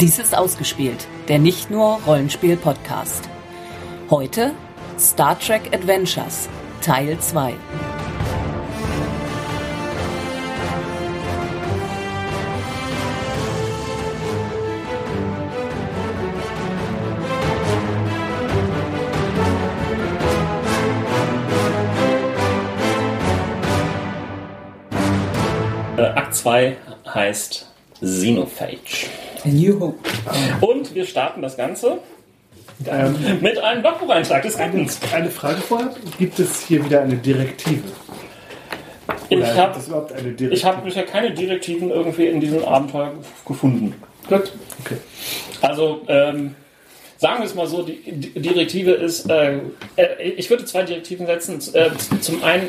Dies ist ausgespielt, der nicht nur Rollenspiel-Podcast. Heute Star Trek Adventures, Teil 2. Äh, Akt 2 heißt Xenophage. A New Hope. Und wir starten das Ganze mit einem Logbucheintrag des Eine, Rettens. eine Frage vorab. Gibt es hier wieder eine Direktive? Ich Oder habe gibt es überhaupt eine Direktive? ich hab bisher keine Direktiven irgendwie in diesem Abenteuer gefunden. Gut, okay. Also, ähm, sagen wir es mal so, die, die Direktive ist, äh, äh, ich würde zwei Direktiven setzen. Äh, zum einen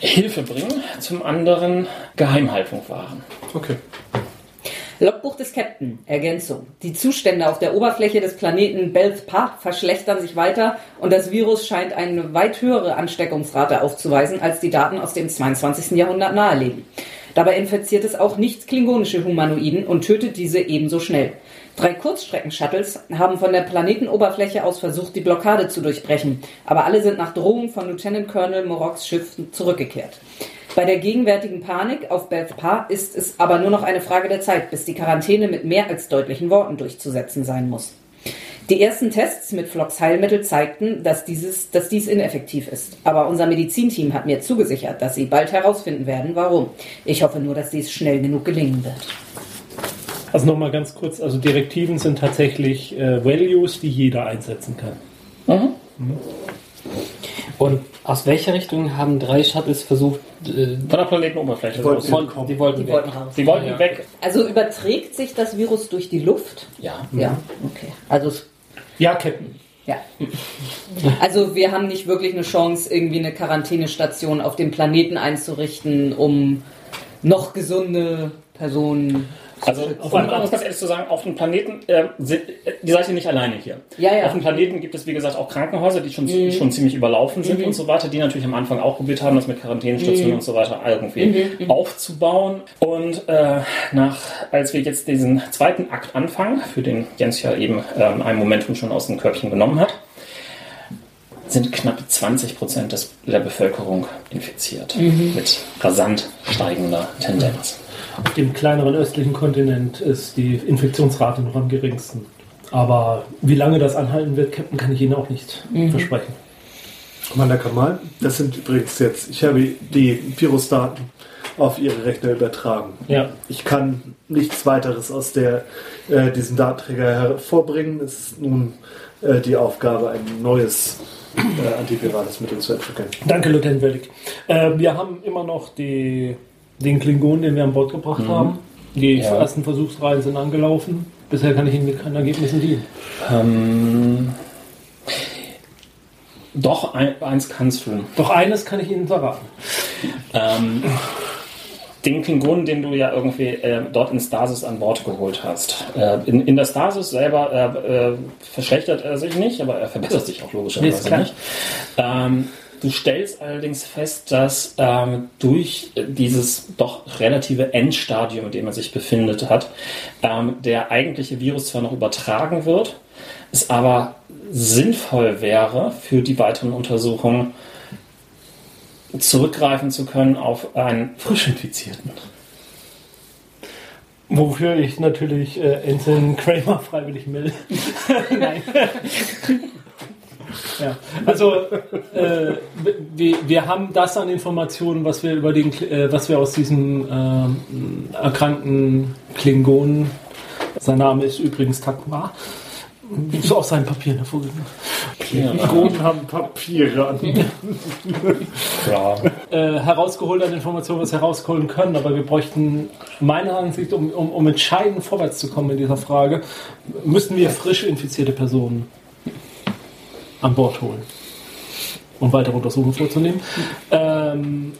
Hilfe bringen, zum anderen Geheimhaltung wahren. Okay. Logbuch des Captain. Ergänzung. Die Zustände auf der Oberfläche des Planeten Belth Pa verschlechtern sich weiter und das Virus scheint eine weit höhere Ansteckungsrate aufzuweisen, als die Daten aus dem 22. Jahrhundert nahelegen. Dabei infiziert es auch nicht klingonische Humanoiden und tötet diese ebenso schnell. Drei Kurzstrecken-Shuttles haben von der Planetenoberfläche aus versucht, die Blockade zu durchbrechen, aber alle sind nach Drohung von Lieutenant Colonel Moroks Schiff zurückgekehrt. Bei der gegenwärtigen Panik auf Beth Pa ist es aber nur noch eine Frage der Zeit, bis die Quarantäne mit mehr als deutlichen Worten durchzusetzen sein muss. Die ersten Tests mit Flox Heilmittel zeigten, dass, dieses, dass dies ineffektiv ist. Aber unser Medizinteam hat mir zugesichert, dass sie bald herausfinden werden, warum. Ich hoffe nur, dass dies schnell genug gelingen wird. Also nochmal ganz kurz, also Direktiven sind tatsächlich äh, Values, die jeder einsetzen kann. Und aus welcher Richtung haben drei Shuttles versucht, äh, Von der Planetenoberfläche. Wollten- aus. von, die wollten Die weg. wollten raus. Sie wollten Ja. weg. Also überträgt sich das Virus durch die Luft? Ja. Ja, okay. Also es Ja, Captain. Ja. Also wir haben nicht wirklich eine Chance, irgendwie eine Quarantänestation auf dem Planeten einzurichten, um noch gesunde Personen. Also, um um ganz ehrlich zu sagen, auf dem Planeten, äh, sind, äh, die seid ihr nicht alleine hier. Ja, ja. Auf dem Planeten gibt es, wie gesagt, auch Krankenhäuser, die schon, schon ziemlich überlaufen sind und so weiter, die natürlich am Anfang auch probiert haben, das mit Quarantänestationen und so weiter irgendwie aufzubauen. Und äh, nach, als wir jetzt diesen zweiten Akt anfangen, für den Jens ja eben ähm, ein Momentum schon aus dem Körbchen genommen hat, sind knapp 20 Prozent der Bevölkerung infiziert. Mit rasant steigender Tendenz. Auf dem kleineren östlichen Kontinent ist die Infektionsrate noch am geringsten. Aber wie lange das anhalten wird, Captain, kann ich Ihnen auch nicht versprechen. Commander Kamal, das sind übrigens jetzt, ich habe die Virusdaten auf Ihre Rechner übertragen. Ja. Ich kann nichts weiteres aus der, äh, diesem Datenträger hervorbringen. Es ist nun äh, die Aufgabe, ein neues äh, antivirales Mittel zu entwickeln. Danke, Lieutenant Wellig. Äh, wir haben immer noch die, den Klingon, den wir an Bord gebracht haben. Die Ja. ersten Versuchsreihen sind angelaufen. Bisher kann ich Ihnen mit keinen Ergebnissen dienen. Ähm, doch, ein, eins kannst du. Doch eines kann ich Ihnen verraten. Ähm, den Klingonen, den du ja irgendwie äh, dort in Stasis an Bord geholt hast. Äh, in, in der Stasis selber äh, äh, verschlechtert er sich nicht, aber er verbessert sich auch logischerweise nicht. Ähm, du stellst allerdings fest, dass ähm, durch dieses doch relative Endstadium, in dem er sich befindet hat, ähm, der eigentliche Virus zwar noch übertragen wird, es aber sinnvoll wäre für die weiteren Untersuchungen, zurückgreifen zu können auf einen frisch Infizierten. Wofür ich natürlich äh, Ensign Kramer freiwillig melde. Nein. Ja. Also äh, wir, wir haben das an Informationen, was wir über den, Kl- äh, was wir aus diesem ähm, erkrankten Klingonen, sein Name ist übrigens Takma, so aus seinen Papieren hervorgegangen. Klingonen haben Papiere an. Ja. äh, herausgeholt an Informationen, was wir herausholen können, aber wir bräuchten meiner Ansicht, um, um, um entscheidend vorwärts zu kommen in dieser Frage, müssten wir frisch infizierte Personen an Bord holen, um weitere Untersuchungen vorzunehmen. Ähm,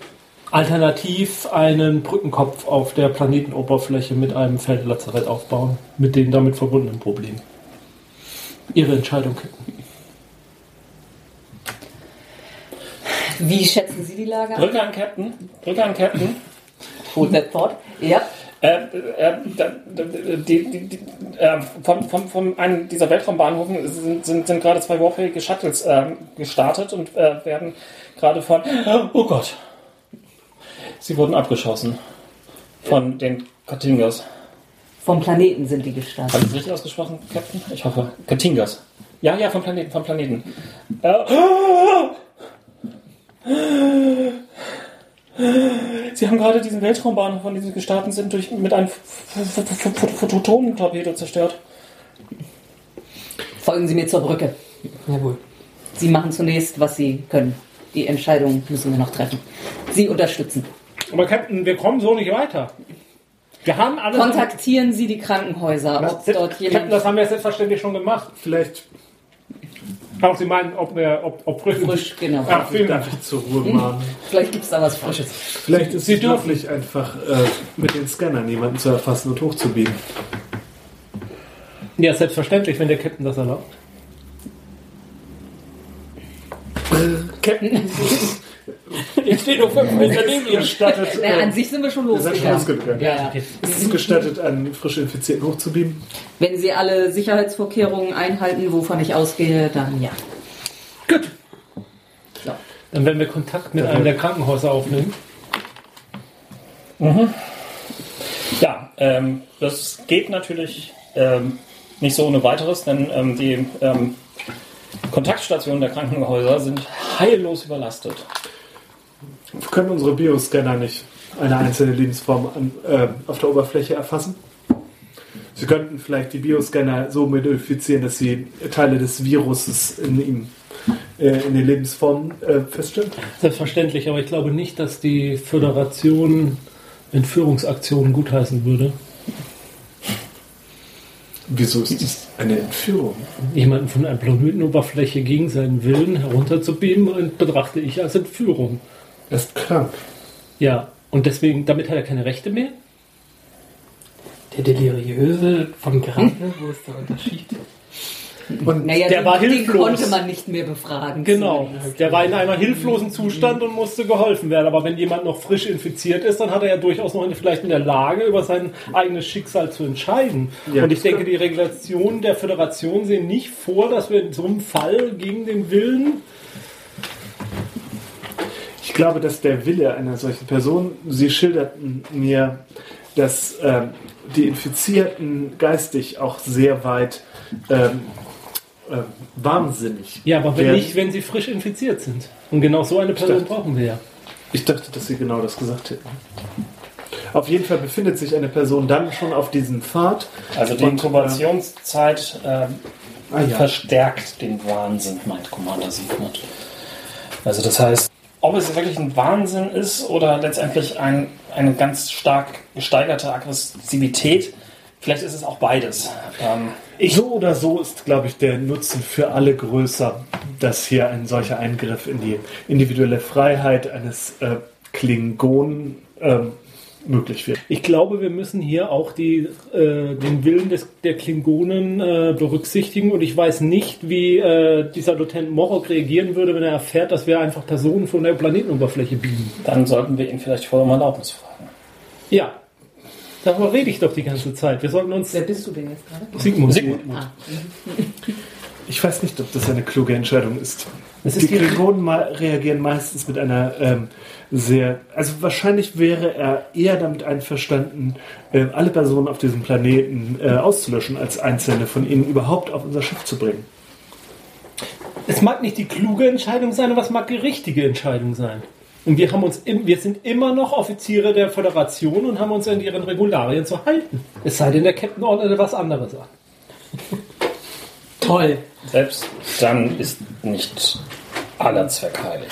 alternativ einen Brückenkopf auf der Planetenoberfläche mit einem Feldlazarett aufbauen, mit den damit verbundenen Problemen. Ihre Entscheidung. Wie schätzen Sie die Lage an? Captain. Brücke an Captain. Food that thought. Ja. Äh, äh, die, die, die, äh, von, von, von einem dieser Weltraumbahnhofen sind, sind, sind gerade zwei baufähige Shuttles äh, gestartet und äh, werden gerade von. Oh Gott! Sie wurden abgeschossen. Von den Katingas. Vom Planeten sind die gestartet. Habe ich richtig ausgesprochen, Captain? Ich hoffe. Katingas. Ja, ja, vom Planeten, vom Planeten. Äh, Sie haben gerade diesen Weltraumbahnhof, von dem Sie gestartet sind, durch, mit einem Photonentorpedo zerstört. Folgen Sie mir zur Brücke. Jawohl. Sie machen zunächst, was Sie können. Die Entscheidung müssen wir noch treffen. Sie unterstützen. Aber Captain, wir kommen so nicht weiter. Wir haben alles. Kontaktieren Sie die Krankenhäuser, ob Das, dort Captain, jemand das haben wir selbstverständlich schon gemacht. Vielleicht Auch Sie meinen, ob, wir, ob, ob frisch. frisch, genau. Ach, vielen Dank. ich zur Ruhe mahnen. Vielleicht gibt es da was Frisches. Vielleicht ist Sie es möglich, einfach äh, mit den Scannern jemanden zu erfassen und hochzubiegen. Ja, selbstverständlich, wenn der Captain das erlaubt. Captain, Ich stehe doch fünf Meter neben Ihnen. Gestattet, na, äh, an sich sind wir schon ihr losgegangen. losgegangen. Ja, ja. Ist es gestattet, einen frisch Infizierten hochzubiegen? Wenn Sie alle Sicherheitsvorkehrungen einhalten, wovon ich ausgehe, dann ja. Gut. So. Dann werden wir Kontakt mit einem der Krankenhäuser aufnehmen. Ja, ähm, das geht natürlich ähm, nicht so ohne weiteres, denn ähm, die ähm, Kontaktstationen der Krankenhäuser sind heillos überlastet. Können unsere Bioscanner nicht eine einzelne Lebensform an, äh, auf der Oberfläche erfassen? Sie könnten vielleicht die Bioscanner so modifizieren, dass sie Teile des Viruses in ihm, äh, in den Lebensformen äh, feststellen. Selbstverständlich, aber ich glaube nicht, dass die Föderation Entführungsaktionen gutheißen würde. Wieso ist das eine Entführung? Jemanden von einer Planetenoberfläche gegen seinen Willen herunterzubeamen, betrachte ich als Entführung. Er ist krank. Ja, und deswegen, damit hat er keine Rechte mehr? Der Deliriöse von gerade, wo ist der Unterschied? Und Naja, Der den, war den hilflos. konnte man nicht mehr befragen. Genau. Der war in einem hilflosen Zustand und musste geholfen werden. Aber wenn jemand noch frisch infiziert ist, dann hat er ja durchaus noch vielleicht in der Lage, über sein eigenes Schicksal zu entscheiden. Ja, und ich denke, die Regulationen der Föderation sehen nicht vor, dass wir in so einem Fall gegen den Willen Ich glaube, dass der Wille einer solchen Person, Sie schilderten mir, dass ähm, die Infizierten geistig auch sehr weit ähm, ähm, wahnsinnig Ja, aber wenn werden. nicht, wenn sie frisch infiziert sind. Und genau so eine Person dachte- brauchen wir ja. Ich dachte, dass Sie genau das gesagt hätten. Auf jeden Fall befindet sich eine Person dann schon auf diesem Pfad. Also die Inkubationszeit ähm, Ah, ja. verstärkt den Wahnsinn, meint Commander Siegmund. Also das heißt, ob es wirklich ein Wahnsinn ist oder letztendlich ein, eine ganz stark gesteigerte Aggressivität, vielleicht ist es auch beides. Ähm, So oder so ist, glaube ich, der Nutzen für alle größer, dass hier ein solcher Eingriff in die individuelle Freiheit eines äh, Klingonen ähm, möglich wird. Ich glaube, wir müssen hier auch die, äh, den Willen des, der Klingonen äh, berücksichtigen und ich weiß nicht, wie äh, dieser Lieutenant Morok reagieren würde, wenn er erfährt, dass wir einfach Personen von der Planetenoberfläche beamen. dann sollten wir ihn vielleicht vorher um Erlaubnis fragen. Ja, darüber rede ich doch die ganze Zeit. Wir sollten uns... Wer bist du denn jetzt gerade? Sigmund. Sigmund. Ich weiß nicht, ob das eine kluge Entscheidung ist. Das ist die die- Klingonen reagieren meistens mit einer ähm, sehr, also wahrscheinlich wäre er eher damit einverstanden, äh, alle Personen auf diesem Planeten äh, auszulöschen, als einzelne von ihnen überhaupt auf unser Schiff zu bringen. Es mag nicht die kluge Entscheidung sein, aber es mag die richtige Entscheidung sein. Und wir, haben uns im, wir sind immer noch Offiziere der Föderation und haben uns an ihren Regularien zu halten. Es sei denn, der Captain ordnet was anderes an. Toll. Selbst dann ist nicht aller Zweck heilig.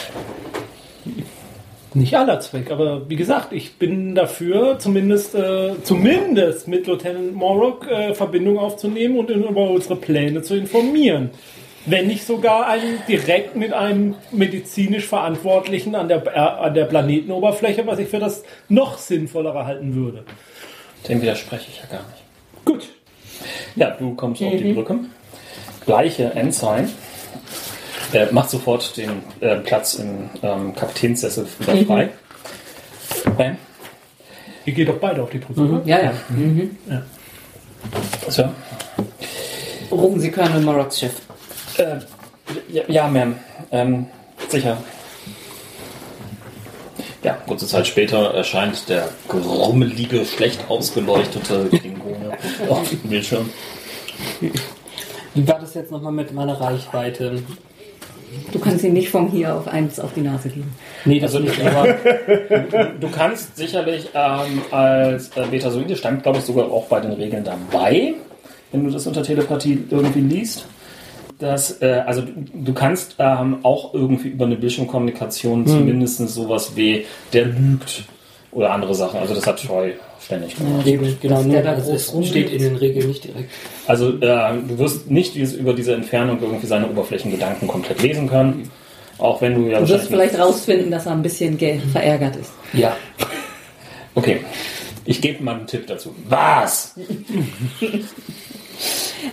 Nicht aller Zweck, aber wie gesagt, ich bin dafür, zumindest, äh, zumindest mit Lieutenant Morrock äh, Verbindung aufzunehmen und ihn über unsere Pläne zu informieren. Wenn nicht sogar einen, direkt mit einem medizinisch Verantwortlichen an der, äh, an der Planetenoberfläche, was ich für das noch sinnvollere halten würde. Dem widerspreche ich ja gar nicht. Gut. Ja, du kommst auf die Brücke. Gleiche Ensign. Er macht sofort den äh, Platz im ähm, Kapitänssessel wieder frei. Bam. Ihr geht doch beide auf die Brücke. oder? Ja, ja. Mhm. So. Rufen Sie Colonel Morocks Schiff. Äh, ja, ja Ma'am. Ähm, sicher. Ja, kurze Zeit später erscheint der grummelige, schlecht ausgeleuchtete Klingone auf dem Bildschirm. Wie war das jetzt nochmal mit meiner Reichweite? Du kannst ihn nicht von hier auf eins auf die Nase geben. Nee, das Also, nicht. aber du kannst sicherlich ähm, als äh, Betasoide stand, glaube ich, sogar auch bei den Regeln dabei, wenn du das unter Telepathie irgendwie liest. Dass, äh, also du, du kannst ähm, auch irgendwie über eine Bildschirmkommunikation zumindest sowas wie der lügt oder andere Sachen. Also das hat Troy ständig gemacht. Eben, genau, dass nur, der da also groß es steht in den Regeln nicht direkt. Also äh, du wirst nicht über diese Entfernung irgendwie seine Oberflächengedanken komplett lesen können. Auch wenn du ja Du wirst vielleicht rausfinden, dass er ein bisschen ge- verärgert ist. Ja. Okay. Ich gebe mal einen Tipp dazu. Was?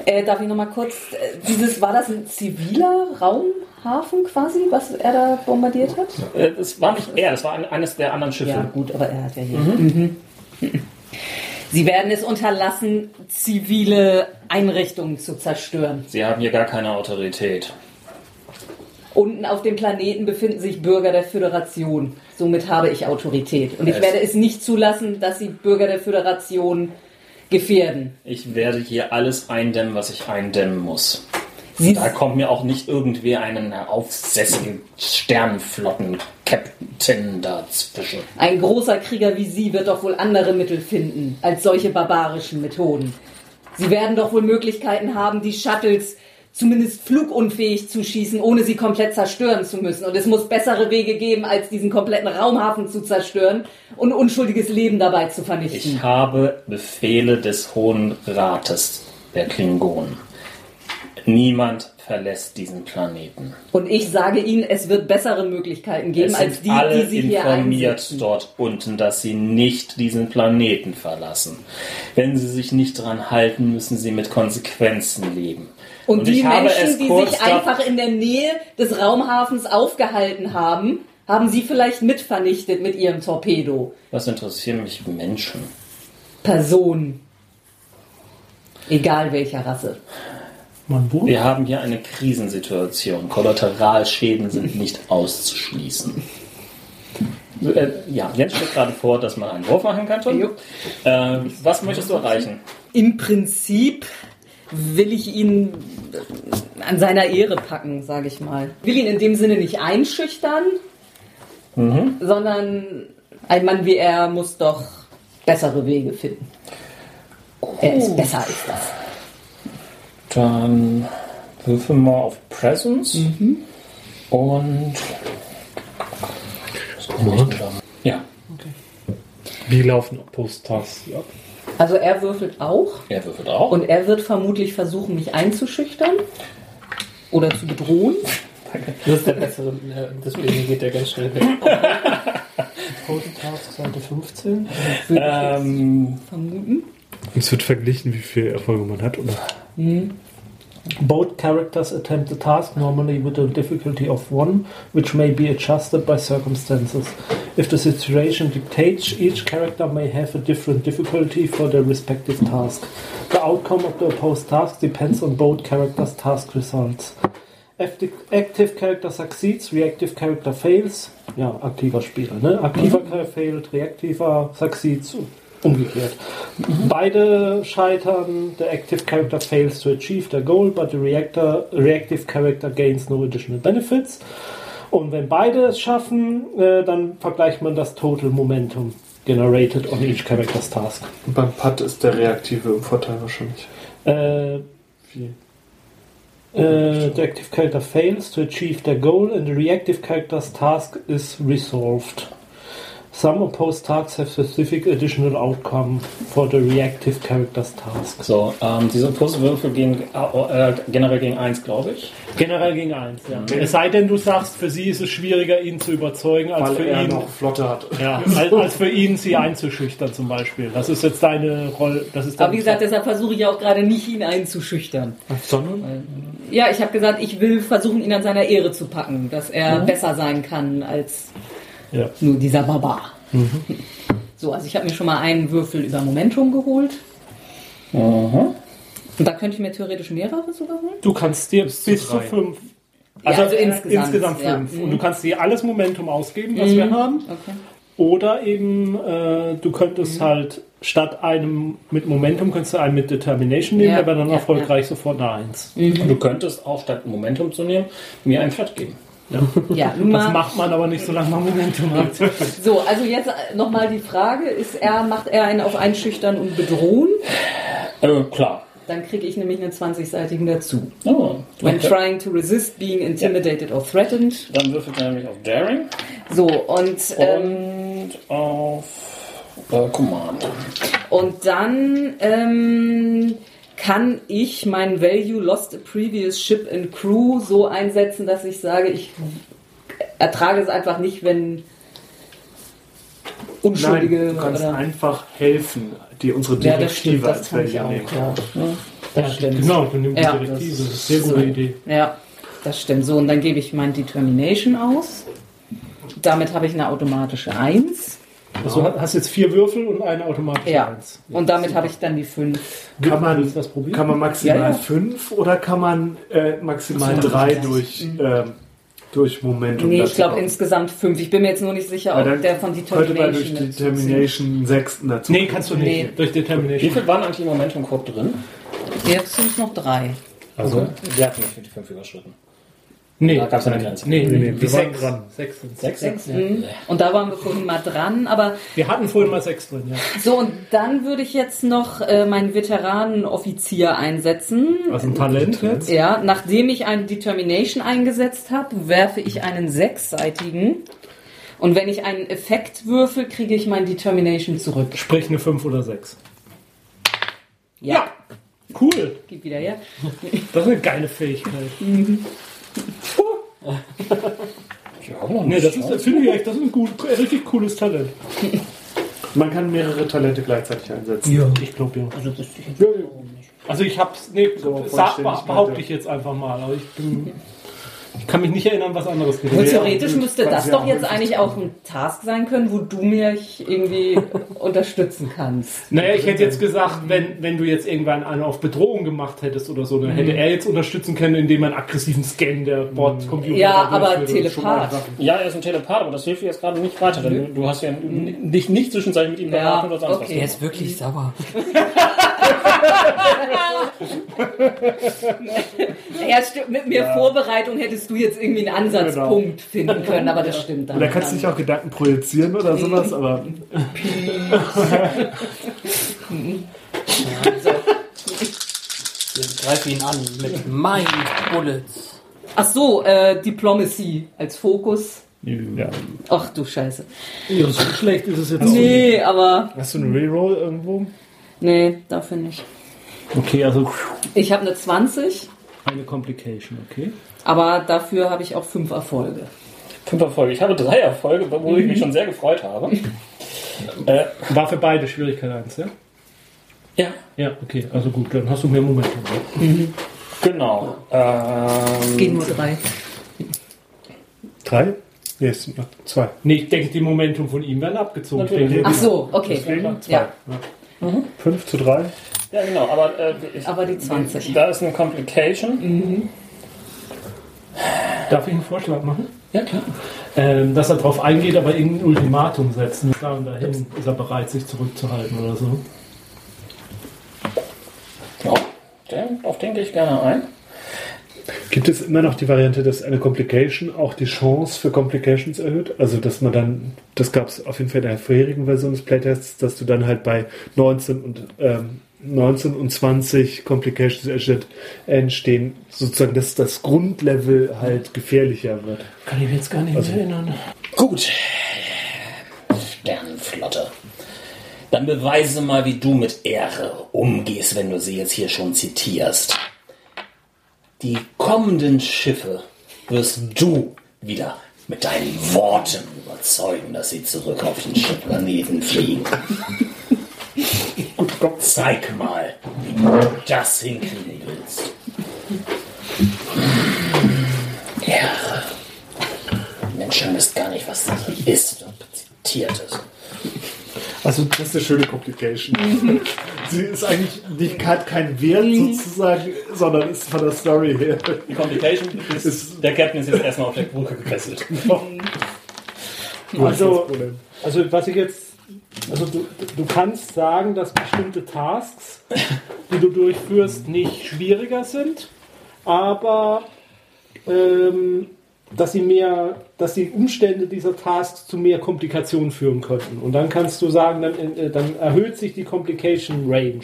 Äh, darf ich noch mal kurz, äh, dieses, war das ein ziviler Raumhafen quasi, was er da bombardiert hat? Äh, Das war nicht er, das war ein, eines der anderen Schiffe. Ja, gut, aber er hat ja hier. Mhm. Sie werden es unterlassen, zivile Einrichtungen zu zerstören. Sie haben hier gar keine Autorität. Unten auf dem Planeten befinden sich Bürger der Föderation. Somit habe ich Autorität. Und ich Es- werde es nicht zulassen, dass sie Bürger der Föderation gefährden. Ich werde hier alles eindämmen, was ich eindämmen muss. Sie, Da kommt mir auch nicht irgendwie einen aufsässigen Sternenflotten-Captain dazwischen. ein großer Krieger wie Sie wird doch wohl andere Mittel finden als solche barbarischen Methoden. Sie werden doch wohl Möglichkeiten haben, die Shuttles zumindest flugunfähig zu schießen, ohne sie komplett zerstören zu müssen. Und es muss bessere Wege geben, als diesen kompletten Raumhafen zu zerstören und unschuldiges Leben dabei zu vernichten. Ich habe Befehle des Hohen Rates der Klingonen. Niemand verlässt diesen Planeten. Und ich sage Ihnen, es wird bessere Möglichkeiten geben, Es als die, alle die Sie hier informiert einsetzen. dort unten, dass sie nicht diesen Planeten verlassen. Wenn sie sich nicht dran halten, müssen sie mit Konsequenzen leben. Und, die habe es Menschen, die sich einfach in der Nähe des Raumhafens aufgehalten haben, haben Sie vielleicht mitvernichtet mit Ihrem Torpedo. Was interessieren mich Menschen? Person. Egal welcher Rasse. Wo? Wir haben hier eine Krisensituation. Kollateralschäden sind nicht auszuschließen. Äh, ja, Jens schlägt gerade vor, dass man einen Wurf machen könnte. Jo. Äh, was möchtest du erreichen? Im Prinzip will ich ihn an seiner Ehre packen, sage ich mal. Ich will ihn in dem Sinne nicht einschüchtern, sondern ein Mann wie er muss doch bessere Wege finden. Er ist besser als das. Dann würfel mal auf Presence. Und. Ja, Wie laufen Post-Tasks ab? Also er würfelt auch er würfelt auch. und er wird vermutlich versuchen, mich einzuschüchtern oder zu bedrohen. Das ist der bessere, äh, deswegen geht der ganz schnell weg. Post-Task, Seite 15. ähm, Vermuten. Es wird verglichen, wie viel Erfolge man hat, oder? Hmm? Both characters attempt the task normally with a difficulty of one, which may be adjusted by circumstances. If the situation dictates, each character may have a different difficulty for their respective task. The outcome of the opposed task depends on both characters' task results. Active, active character succeeds, reactive character fails. Ja, aktiver Spieler, ne? Aktiver mhm. Charakter failed, reaktiver succeeds, umgekehrt. Beide scheitern. The active character fails to achieve their goal, but the reactor, reactive character gains no additional benefits. Und wenn beide es schaffen, äh, dann vergleicht man das Total Momentum generated on each character's task. Und beim Putt ist der Reaktive im Vorteil wahrscheinlich. Äh, Wie? Uh, the active character fails to achieve their goal and the reactive character's task is resolved. Some opposed tasks have specific additional outcome for the reactive character's task. so, ähm, diese Impulswürfel gehen äh, generell gegen 1, glaube ich. Generell gegen eins, ja. Es sei denn, du sagst, für sie ist es schwieriger, ihn zu überzeugen, als Weil für er ihn, noch Flotte hat. ja, als, als für ihn, sie einzuschüchtern zum Beispiel. Das ist jetzt deine Rolle. Das ist Aber wie gesagt, deshalb versuche ich auch gerade nicht, ihn einzuschüchtern. Sondern? Ja, ich habe gesagt, ich will versuchen, ihn an seiner Ehre zu packen, dass er besser sein kann als Ja. nur dieser Barbar. So, also ich habe mir schon mal einen Würfel über Momentum geholt. Und da könnte ich mir theoretisch mehrere sogar holen. Du kannst dir bis, zu drei. fünf. Ja, Also, also insgesamt, insgesamt ja. fünf. Und du kannst dir alles Momentum ausgeben, was wir haben. Okay. Oder eben, äh, du könntest halt statt einem mit Momentum, könntest du einen mit Determination nehmen, Ja, der wäre dann ja, erfolgreich sofort eine Eins. Und du könntest auch statt Momentum zu nehmen, mir einen Flat geben. Ja, nun Das macht man aber nicht, solange man Momentum hat. So, also jetzt nochmal die Frage, ist er, macht er einen auf einschüchtern und bedrohen? Äh, klar. Dann kriege ich nämlich einen 20-seitigen dazu. Oh, When okay. trying to resist being intimidated or threatened. Dann würfelt er nämlich auf Daring So, und, ähm, und auf äh, Command. und dann ähm, kann ich mein Value Lost a Previous Ship and Crew so einsetzen, dass ich sage, ich ertrage es einfach nicht, wenn Unschuldige Nein, du kannst oder einfach helfen, die unsere ja, das stimmt, Direktive das als Value nehmen. Ja. Das stimmt. Genau, du nimmst Ja. die Direktive. Das ist eine sehr gute Idee. Ja, das stimmt. So, und dann gebe ich mein Determination aus. Damit habe ich eine automatische 1. Also du hast jetzt vier Würfel und eine automatische Ja. Eins. Und damit habe ich dann die 5. Kann man, das probieren? kann man maximal Ja, ja. fünf oder kann man äh, maximal drei durch, ähm, durch Momentum? Nee, ich glaube insgesamt 5. Ich bin mir jetzt nur nicht sicher, ob der von könnte man durch Determination. Determination einen sechsten dazu. Nee, kannst du nicht. Nee. Durch Wie Determination. viel waren eigentlich im Momentum-Code drin? Jetzt sind es noch drei. Also, wir hatten nicht für die fünf überschritten. Nee. Da gab es eine Grenze. Nee, nee, nee, wir waren sechs. dran. Sechs sind Sechs? Sechs. mhm. Und da waren wir vorhin mal dran. Aber Wir hatten vorhin mal sechs drin, ja. so, und dann würde ich jetzt noch äh, meinen Veteranenoffizier einsetzen. Also ein Talent jetzt. Ja, nachdem ich eine Determination eingesetzt habe, werfe ich einen sechsseitigen. Und wenn ich einen Effekt würfel, kriege ich mein Determination zurück. Sprich eine fünf oder sechs. Ja. Cool. Gib wieder her. Das ist eine geile Fähigkeit. Ja, Nee, das ist, finde ich echt, das ist ein gut, ein richtig cooles Talent. Man kann mehrere Talente gleichzeitig einsetzen. Ja. Ich glaube ja. Also das ist Also ich hab's, nee, So, sag, behaupte ich jetzt einfach mal, aber ich bin, ich kann mich nicht erinnern, was anderes gewesen ist. theoretisch gut, müsste das doch jetzt eigentlich auch ein Task sein können, wo du mich irgendwie unterstützen kannst. Naja, ich hätte jetzt gesagt, wenn, wenn du jetzt irgendwann einen auf Bedrohung gemacht hättest oder so, dann hätte er jetzt unterstützen können, indem er einen aggressiven Scan der Bordcomputer Ja, aber Telepath. Ja, er ist ein Telepath, aber das hilft dir jetzt gerade nicht weiter, denn du, du hast ja nicht, nicht zwischenzeitlich mit ihm Ja, beraten oder sonst okay. der ist wirklich sauer. Ja. Mit mehr Vorbereitung hättest du jetzt irgendwie einen Ansatzpunkt finden können, aber das stimmt dann. Oder kannst du nicht auch Gedanken projizieren oder sowas, aber Ich greife ihn an mit Mind Bullets. Ach so, äh, Diplomacy als Fokus. ja. Ach du Scheiße. Ja, so schlecht ist es jetzt auch Nee, aber Hast du einen Reroll irgendwo? Nee, dafür nicht. Okay, also Ich habe eine 20, eine Complication, okay. aber dafür habe ich auch fünf Erfolge. Fünf Erfolge. Ich habe drei Erfolge, wo ich mich schon sehr gefreut habe. äh, War für beide Schwierigkeit eins, ja? ja, Ja, okay, also gut, dann hast du mehr Momentum. ne? genau. Ähm, Gehen nur drei. Drei? Nee, es sind noch zwei. Nee, ich denke, die Momentum von ihm werden abgezogen. Denke, Ach so, okay. Deswegen zwei. Ja, Fünf zu drei. ja, genau. Aber, äh, ich, aber die 20. da ist eine Complication. Darf ich einen Vorschlag machen? Ja, klar. Ähm, dass er darauf eingeht, aber irgendein Ultimatum setzen. Da und dahin ist er bereit, sich zurückzuhalten oder so. Ja, auf den gehe ich gerne ein. Gibt es immer noch die Variante, dass eine Complication auch die Chance für Complications erhöht? Also, dass man dann, das gab es auf jeden Fall in der vorherigen Version des Playtests, dass du dann halt bei 19 und, ähm, 19 und 20 Complications entstehen, sozusagen, dass das Grundlevel halt gefährlicher wird. Kann ich mich jetzt gar nicht mehr erinnern. Gut. Sternenflotte. Dann beweise mal, wie du mit Ehre umgehst, wenn du sie jetzt hier schon zitierst. Die kommenden Schiffe wirst du wieder mit deinen Worten überzeugen, dass sie zurück auf den Schiffplaneten fliegen. Gut, Gott, zeig mal, wie du das hinkriegen willst. Ehre. Menschen wisst gar nicht, was das ist und zitiert ist. Also Das ist eine schöne Complication. Mhm. Sie ist eigentlich nicht, hat keinen Wert sozusagen, sondern ist von der Story her. Die Complication ist, Ist- der Captain ist jetzt erstmal auf der Brücke gefesselt. Also, also was ich jetzt, also du, du kannst sagen, dass bestimmte Tasks, die du durchführst, nicht schwieriger sind, aber ähm, dass sie mehr, dass die Umstände dieser Tasks zu mehr Komplikationen führen könnten. Und dann kannst du sagen, dann, äh, dann erhöht sich die Complication Range.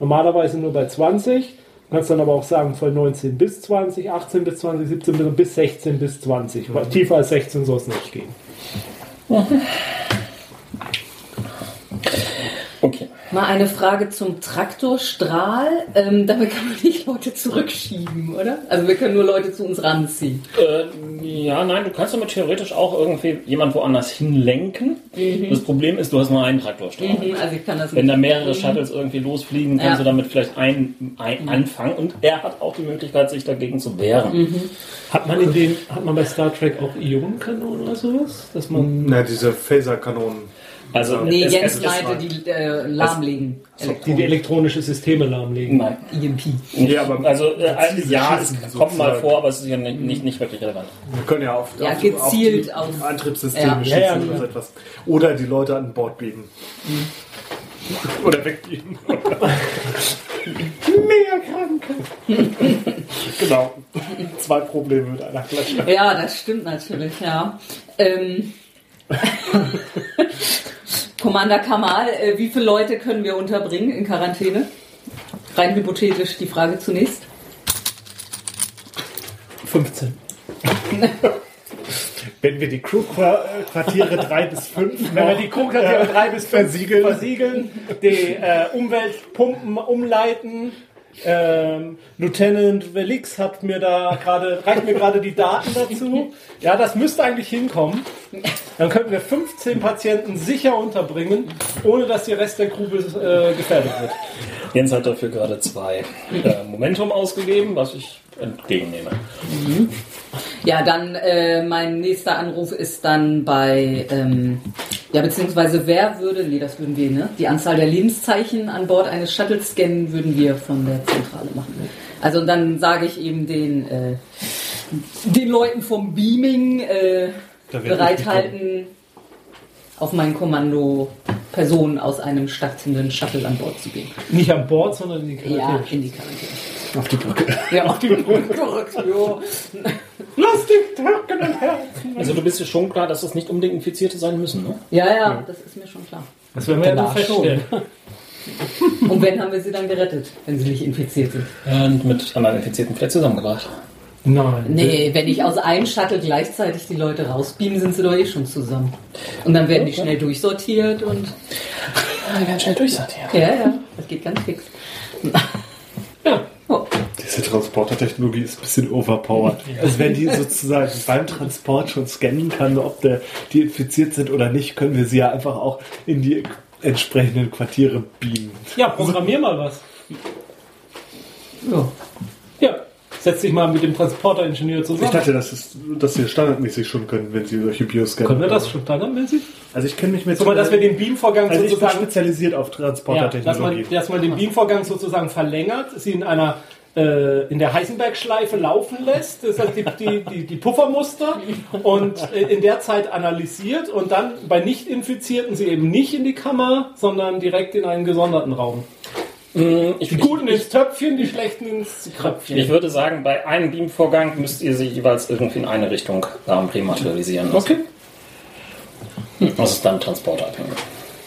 Normalerweise nur bei 20. Du kannst dann aber auch sagen, von 19 bis 20, 18 bis 20, 17 bis, bis 16 bis 20. Weil Tiefer als 16 soll es nicht gehen. Mal eine Frage zum Traktorstrahl. Ähm, damit kann man nicht Leute zurückschieben, oder? Also wir können nur Leute zu uns ranziehen. Äh, ja, nein, du kannst damit theoretisch auch irgendwie jemand woanders hinlenken. Das Problem ist, du hast nur einen Traktorstrahl. Mhm, Also ich kann das Wenn nicht. da mehrere Shuttles irgendwie losfliegen, kannst Ja. du damit vielleicht ein, ein anfangen. Und er hat auch die Möglichkeit, sich dagegen zu wehren. Mhm. Hat man in den, hat man bei Star Trek auch Ionenkanonen oder sowas? Dass man Na, diese Phaserkanonen. Also Nee, es- Jens meinte die äh, lahmlegen. die, die elektronische Systeme lahmlegen. Nein. EMP. Ja, aber Also äh, Präzise ja, es schießen kommt mal vor, aber es ist ja nicht, nicht, nicht wirklich relevant. wir können ja auf, Ja, auf, gezielt auf die auf- Antriebssysteme Ja. schießen Ja, ja, oder ja. so etwas. Oder die Leute an Bord biegen. Oder wegbiegen. Mega krank. genau. Zwei Probleme mit einer Flasche. Ja, das stimmt natürlich, ja. Ähm, Commander Kamal, äh, wie viele Leute können wir unterbringen in Quarantäne? Rein hypothetisch die Frage zunächst. 15. Wenn wir die Crew-Quartiere 3 bis 5 Wenn wir die Crewquartiere 3 bis 5 versiegeln. versiegeln, die äh, Umweltpumpen umleiten. Ähm, Lieutenant Velix hat mir da gerade, reicht mir gerade die Daten dazu. Ja, das müsste eigentlich hinkommen. Dann könnten wir 15 Patienten sicher unterbringen, ohne dass der Rest der Crew äh, gefährdet wird. Jens hat dafür gerade zwei äh, Momentum ausgegeben, was ich entgegennehme. Ja, dann äh, mein nächster Anruf ist dann bei, ähm, ja, beziehungsweise wer würde, nee, das würden wir, ne? Die Anzahl der Lebenszeichen an Bord eines Shuttles scannen würden wir von der Zentrale machen. Also und dann sage ich eben den, äh, den Leuten vom Beaming äh, bereithalten, auf mein Kommando Personen aus einem startenden Shuttle an Bord zu gehen. Nicht an Bord, sondern in die Ja, Quarantäne. in die Quarantäne. Auf die Brücke. Ja, auf die Brücke gerückt, jo. Lass die Türken im Herzen. Also du bist dir schon klar, dass das nicht unbedingt Infizierte sein müssen, ne? Ja, ja, das ist mir schon klar. Das werden wir ja feststellen. Und wenn haben wir sie dann gerettet, wenn sie nicht infiziert sind? Und mit anderen Infizierten vielleicht zusammengebracht. Nein. Nee, wenn ich aus einem Shuttle gleichzeitig die Leute rausbeamen, sind sie doch eh schon zusammen. Und dann werden die schnell durchsortiert und. Wir werden schnell durchsortieren. Ja, ja, das geht ganz fix. Oh. Diese Transportertechnologie ist ein bisschen overpowered. Also wenn die sozusagen beim Transport schon scannen kann, ob der, die infiziert sind oder nicht, können wir sie ja einfach auch in die entsprechenden Quartiere beamen. Ja, programmier mal was. Ja. Ja, setz dich mal mit dem Transporteringenieur Ich zusammen. dachte, das ist, dass sie standardmäßig schon können, wenn sie solche Bioscannen Können wir das schon standardmäßig? Also ich kenne mich mit Guck mal, dass wir den Beamvorgang also ich sozusagen spezialisiert auf ja, dass, man, Transportertechnologie. dass man den Beamvorgang sozusagen verlängert, sie in einer äh, in der Heisenberg-Schleife laufen lässt, das heißt die, die, die, die Puffermuster und äh, in der Zeit analysiert und dann bei Nicht-Infizierten sie eben nicht in die Kammer, sondern direkt in einen gesonderten Raum. Ich, Die Guten ins Töpfchen, die Schlechten ins Kröpfchen. ich würde sagen, bei einem Beamvorgang müsst ihr sie jeweils irgendwie in eine Richtung ähm, rematerialisieren lassen. Okay. Das ist dann transportabhängig.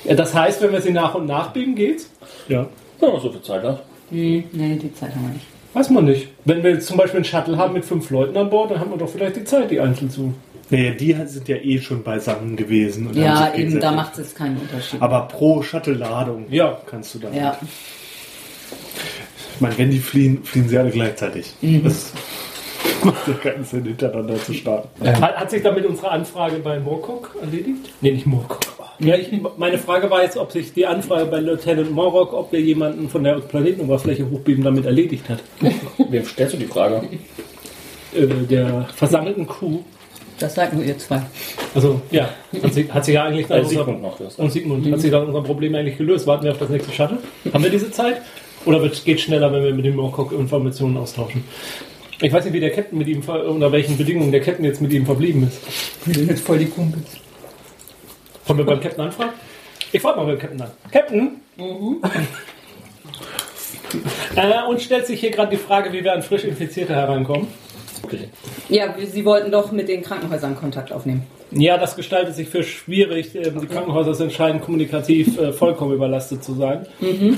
Ja, das heißt, wenn wir sie nach und nach biegen, geht's? ja. Ja, so viel Zeit hat. Hm, nee, die Zeit haben wir nicht. Weiß man nicht. Wenn wir jetzt zum Beispiel einen Shuttle haben mit fünf Leuten an Bord, dann haben wir doch vielleicht die Zeit, die einzeln zu. Nee, die sind ja eh schon beisammen gewesen. Ja, eben, da macht es jetzt keinen Unterschied. Aber pro Shuttle-Ladung Ja. kannst du dann. Ja, Ich meine, wenn die fliehen, fliehen sie alle gleichzeitig. Mhm. Das macht ja keinen Sinn, hintereinander zu starten. Hat, hat sich damit unsere Anfrage bei Morcock erledigt? Nee, nicht Morcock. Ja, ich, meine Frage war jetzt, ob sich die Anfrage bei Lieutenant Morrock, ob wir jemanden von der Planetenoberfläche hochbeben, damit erledigt hat. Wem stellst du die Frage? Äh, der versammelten Crew. Das sagt nur ihr zwei. Also, ja, hat sich, hat sich ja eigentlich dann Äh, unser, noch, du hast und Sigmund, hat sich dann unser Problem eigentlich gelöst. Warten wir auf das nächste Shuttle? Haben wir diese Zeit? Oder wird, geht schneller, wenn wir mit dem Mokok Informationen austauschen? Ich weiß nicht, wie der Captain mit ihm, unter welchen Bedingungen der Captain jetzt mit ihm verblieben ist. Wir sind jetzt voll die Kumpels. Wollen wir beim Captain anfragen? Ich frage mal beim Captain an. Captain? äh, und stellt sich hier gerade die Frage, wie wir an frisch Infizierte herankommen. Ja, wir- Sie wollten doch mit den Krankenhäusern Kontakt aufnehmen. Ja, das gestaltet sich für schwierig. Ähm, Die Krankenhäuser sind entscheidend kommunikativ äh, vollkommen überlastet zu sein.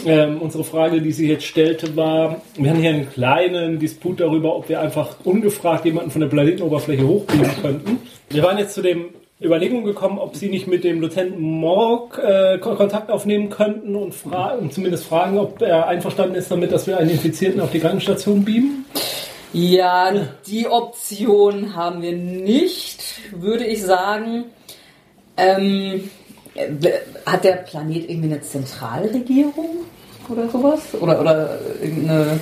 Ähm, unsere Frage, die sie jetzt stellte, war, wir haben hier einen kleinen Disput darüber, ob wir einfach ungefragt jemanden von der Planetenoberfläche hochbiegen könnten. Wir waren jetzt zu dem Überlegung gekommen, ob sie nicht mit dem Lieutenant Morg äh, Ko- Kontakt aufnehmen könnten und, fra und zumindest fragen, ob er einverstanden ist damit, dass wir einen Infizierten auf die Krankenstation beamen. Ja, die Option haben wir nicht, würde ich sagen. Ähm, äh, hat der Planet irgendwie eine Zentralregierung oder sowas? Oder, oder irgendeine.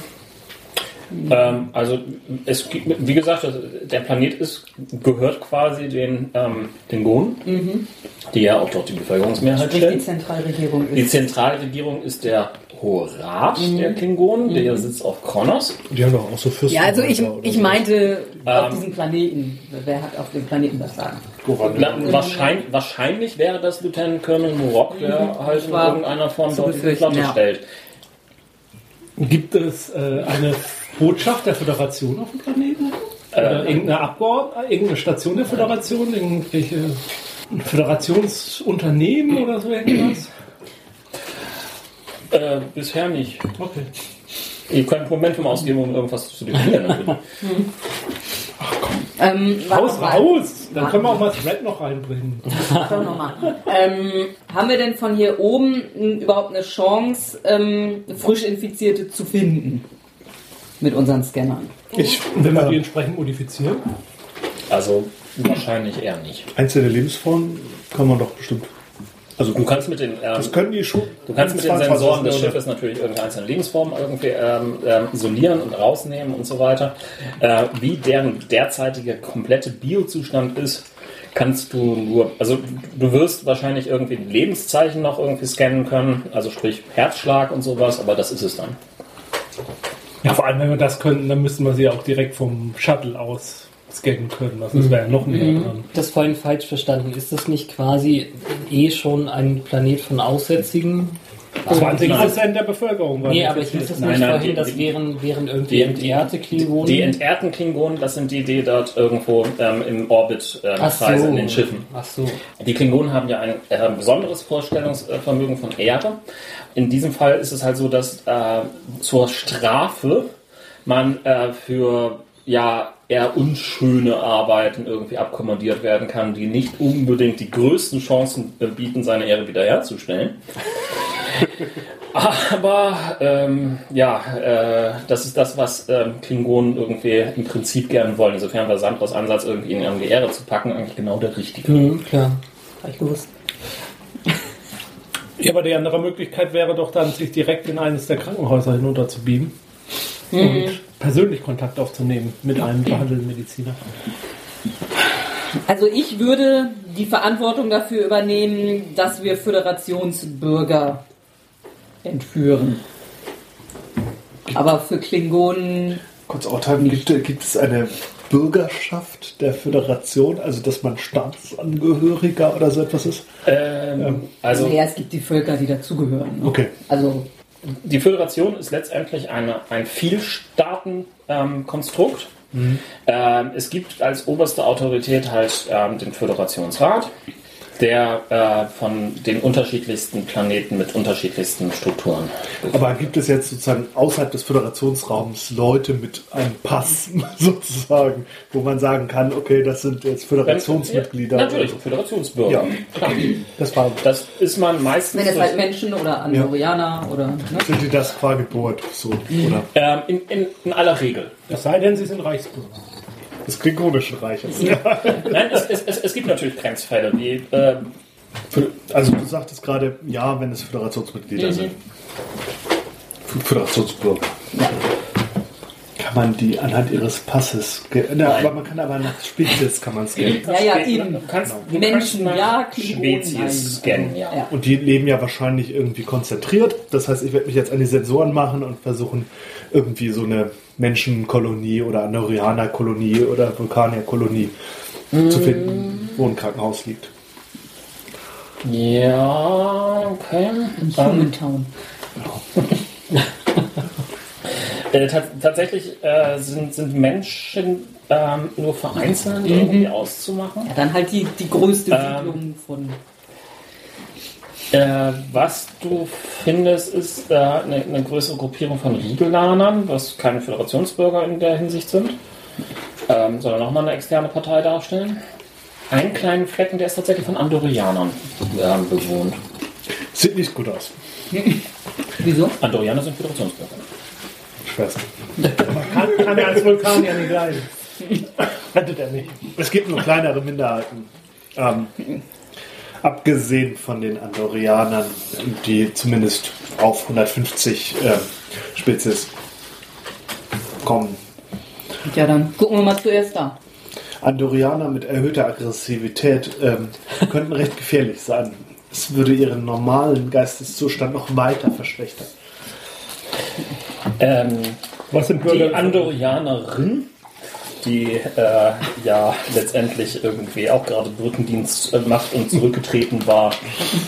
Ähm, also es wie gesagt, der Planet ist, gehört quasi den, ähm, den Gonen, die ja auch dort die Bevölkerungsmehrheit Sprich, die stellen. Zentralregierung Die ist. Zentralregierung ist der Hohe Rat der Klingonen, der sitzt auf Kronos. Die haben doch auch so Fürsten. Ja, also ich, ich so. meinte auf Ähm. diesem Planeten. Wer hat auf dem Planeten das Sagen? Na, wahrscheinlich, wahrscheinlich wäre das Lieutenant Colonel Murok, der halt in irgendeiner Form zu dort die Flotte ja. stellt. Gibt es äh, eine Botschaft der Föderation auf dem Planeten? Oder irgendeine Abgeordnete, irgendeine Station der Föderation? Irgendwelche Föderationsunternehmen oder so irgendwas? Äh, bisher nicht. Okay. Ihr könnt Momentum ausgeben, um irgendwas zu definieren. Ähm, warte Raus, mal. raus! Dann können wir auch mal Thread noch reinbringen. Doch noch mal. ähm, haben wir denn von hier oben überhaupt eine Chance, ähm, frisch Infizierte zu finden? Mit unseren Scannern. Ich, Wenn wir die entsprechend modifizieren. Also wahrscheinlich eher nicht. einzelne Lebensformen kann man doch bestimmt. Also Du kannst mit den, ähm, das können die schon. du kannst mit den 22 Sensoren des Schiffes natürlich irgendeine einzelne Lebensform irgendwie ähm, ähm, isolieren und rausnehmen und so weiter. Äh, wie deren derzeitiger komplette Biozustand ist, kannst du nur, also du wirst wahrscheinlich irgendwie Lebenszeichen noch irgendwie scannen können, also sprich Herzschlag und sowas, aber das ist es dann. Ja, vor allem, wenn wir das könnten, dann müssten wir sie auch direkt vom Shuttle aus scannen können. Also das wäre ja noch näher dran. Das vorhin falsch verstanden. Ist das nicht quasi eh schon ein Planet von Aussätzigen? 20 Prozent der Bevölkerung waren Nee, aber infiziert. hieß es nicht nein, vorhin, das wären, wären irgendwie die- entehrte Klingonen? Die entehrten Klingonen, das sind die, die dort irgendwo ähm, im Orbit ähm, Ach so. kreisen in den Schiffen. Ach so. Die Klingonen haben ja ein äh, besonderes Vorstellungsvermögen von Ehre. In diesem Fall ist es halt so, dass äh, zur Strafe man äh, für ja eher unschöne Arbeiten irgendwie abkommandiert werden kann, die nicht unbedingt die größten Chancen äh, bieten, seine Ehre wiederherzustellen. Aber ähm, ja, äh, das ist das, was ähm, Klingonen irgendwie im Prinzip gerne wollen. Insofern war Sandros Ansatz, irgendwie in die Ehre zu packen, eigentlich genau der richtige. Hm, klar. Hab ich gewusst. Ja, aber die andere Möglichkeit wäre doch dann, sich direkt in eines der Krankenhäuser hinunter beamen und persönlich Kontakt aufzunehmen mit einem behandelnden Mediziner. Also ich würde die Verantwortung dafür übernehmen, dass wir Föderationsbürger entführen. Aber für Klingonen Kurz aufteilen, gibt, gibt es eine Bürgerschaft der Föderation, also dass man Staatsangehöriger oder so etwas ist? Ähm, also naja, es gibt die Völker, die dazugehören. Ne? Okay. Also die Föderation ist letztendlich eine, ein Vielstaaten-Konstrukt. Ähm, es gibt als oberste Autorität halt ähm, den Föderationsrat, der äh, von den unterschiedlichsten Planeten mit unterschiedlichsten Strukturen. Aber gibt es jetzt sozusagen außerhalb des Föderationsraums Leute mit einem Pass sozusagen, wo man sagen kann, okay, das sind jetzt Föderationsmitglieder? Ja, natürlich, oder Föderationsbürger. Ja. Das war, Das ist man meistens. wenn es halt Menschen oder Andorianer oder ne? sind die das qua Geburt so? Oder ähm, in, in, in aller Regel. Es sei denn, sie sind Reichsbürger. Des Klingonischen Reiches? Nein, es, es, es, es gibt natürlich Grenzfälle, die äh, Also du sagtest gerade, ja, wenn es Föderationsmitglieder sind. F- Föderationsbürger. man die anhand ihres Passes. Na, aber man kann aber nach Spezies kann man scannen. Ja, ja, eben. Du kannst, du Menschen, kannst nach ja, Spezies scannen, ja. Und die leben ja wahrscheinlich irgendwie konzentriert. Das heißt, ich werde mich jetzt an die Sensoren machen und versuchen, irgendwie so eine Menschenkolonie oder Andorianer-Kolonie oder Vulkanier-Kolonie zu finden, wo ein Krankenhaus liegt. Ja, okay. Ähm, Humantown. Äh, ta tatsächlich äh, sind, sind Menschen ähm, nur vereinzelt irgendwie auszumachen. Ja, dann halt die, die größte Ähm. Siedlung von. Äh, was du findest, ist äh, eine, eine größere Gruppierung von Riegelanern, was keine Föderationsbürger in der Hinsicht sind, ähm, sondern nochmal eine externe Partei darstellen. Einen kleinen Flecken, der ist tatsächlich von Andorianern ähm, bewohnt. Sieht nicht gut aus. Wieso? Andorianer sind Föderationsbürger. Schwerst. Kann, kann er als Vulkanier nicht leiden. Rettet er nicht. Es gibt nur kleinere Minderheiten. Ähm, abgesehen von den Andorianern, die zumindest auf 150 ähm, Spezies kommen. Ja, dann gucken wir mal zuerst da. Andorianer mit erhöhter Aggressivität ähm, könnten recht gefährlich sein. Es würde ihren normalen Geisteszustand noch weiter verschlechtern. Ähm, Was sind die Bürger? Andorianerin, die äh, ja letztendlich irgendwie auch gerade Brückendienst äh, macht und zurückgetreten war,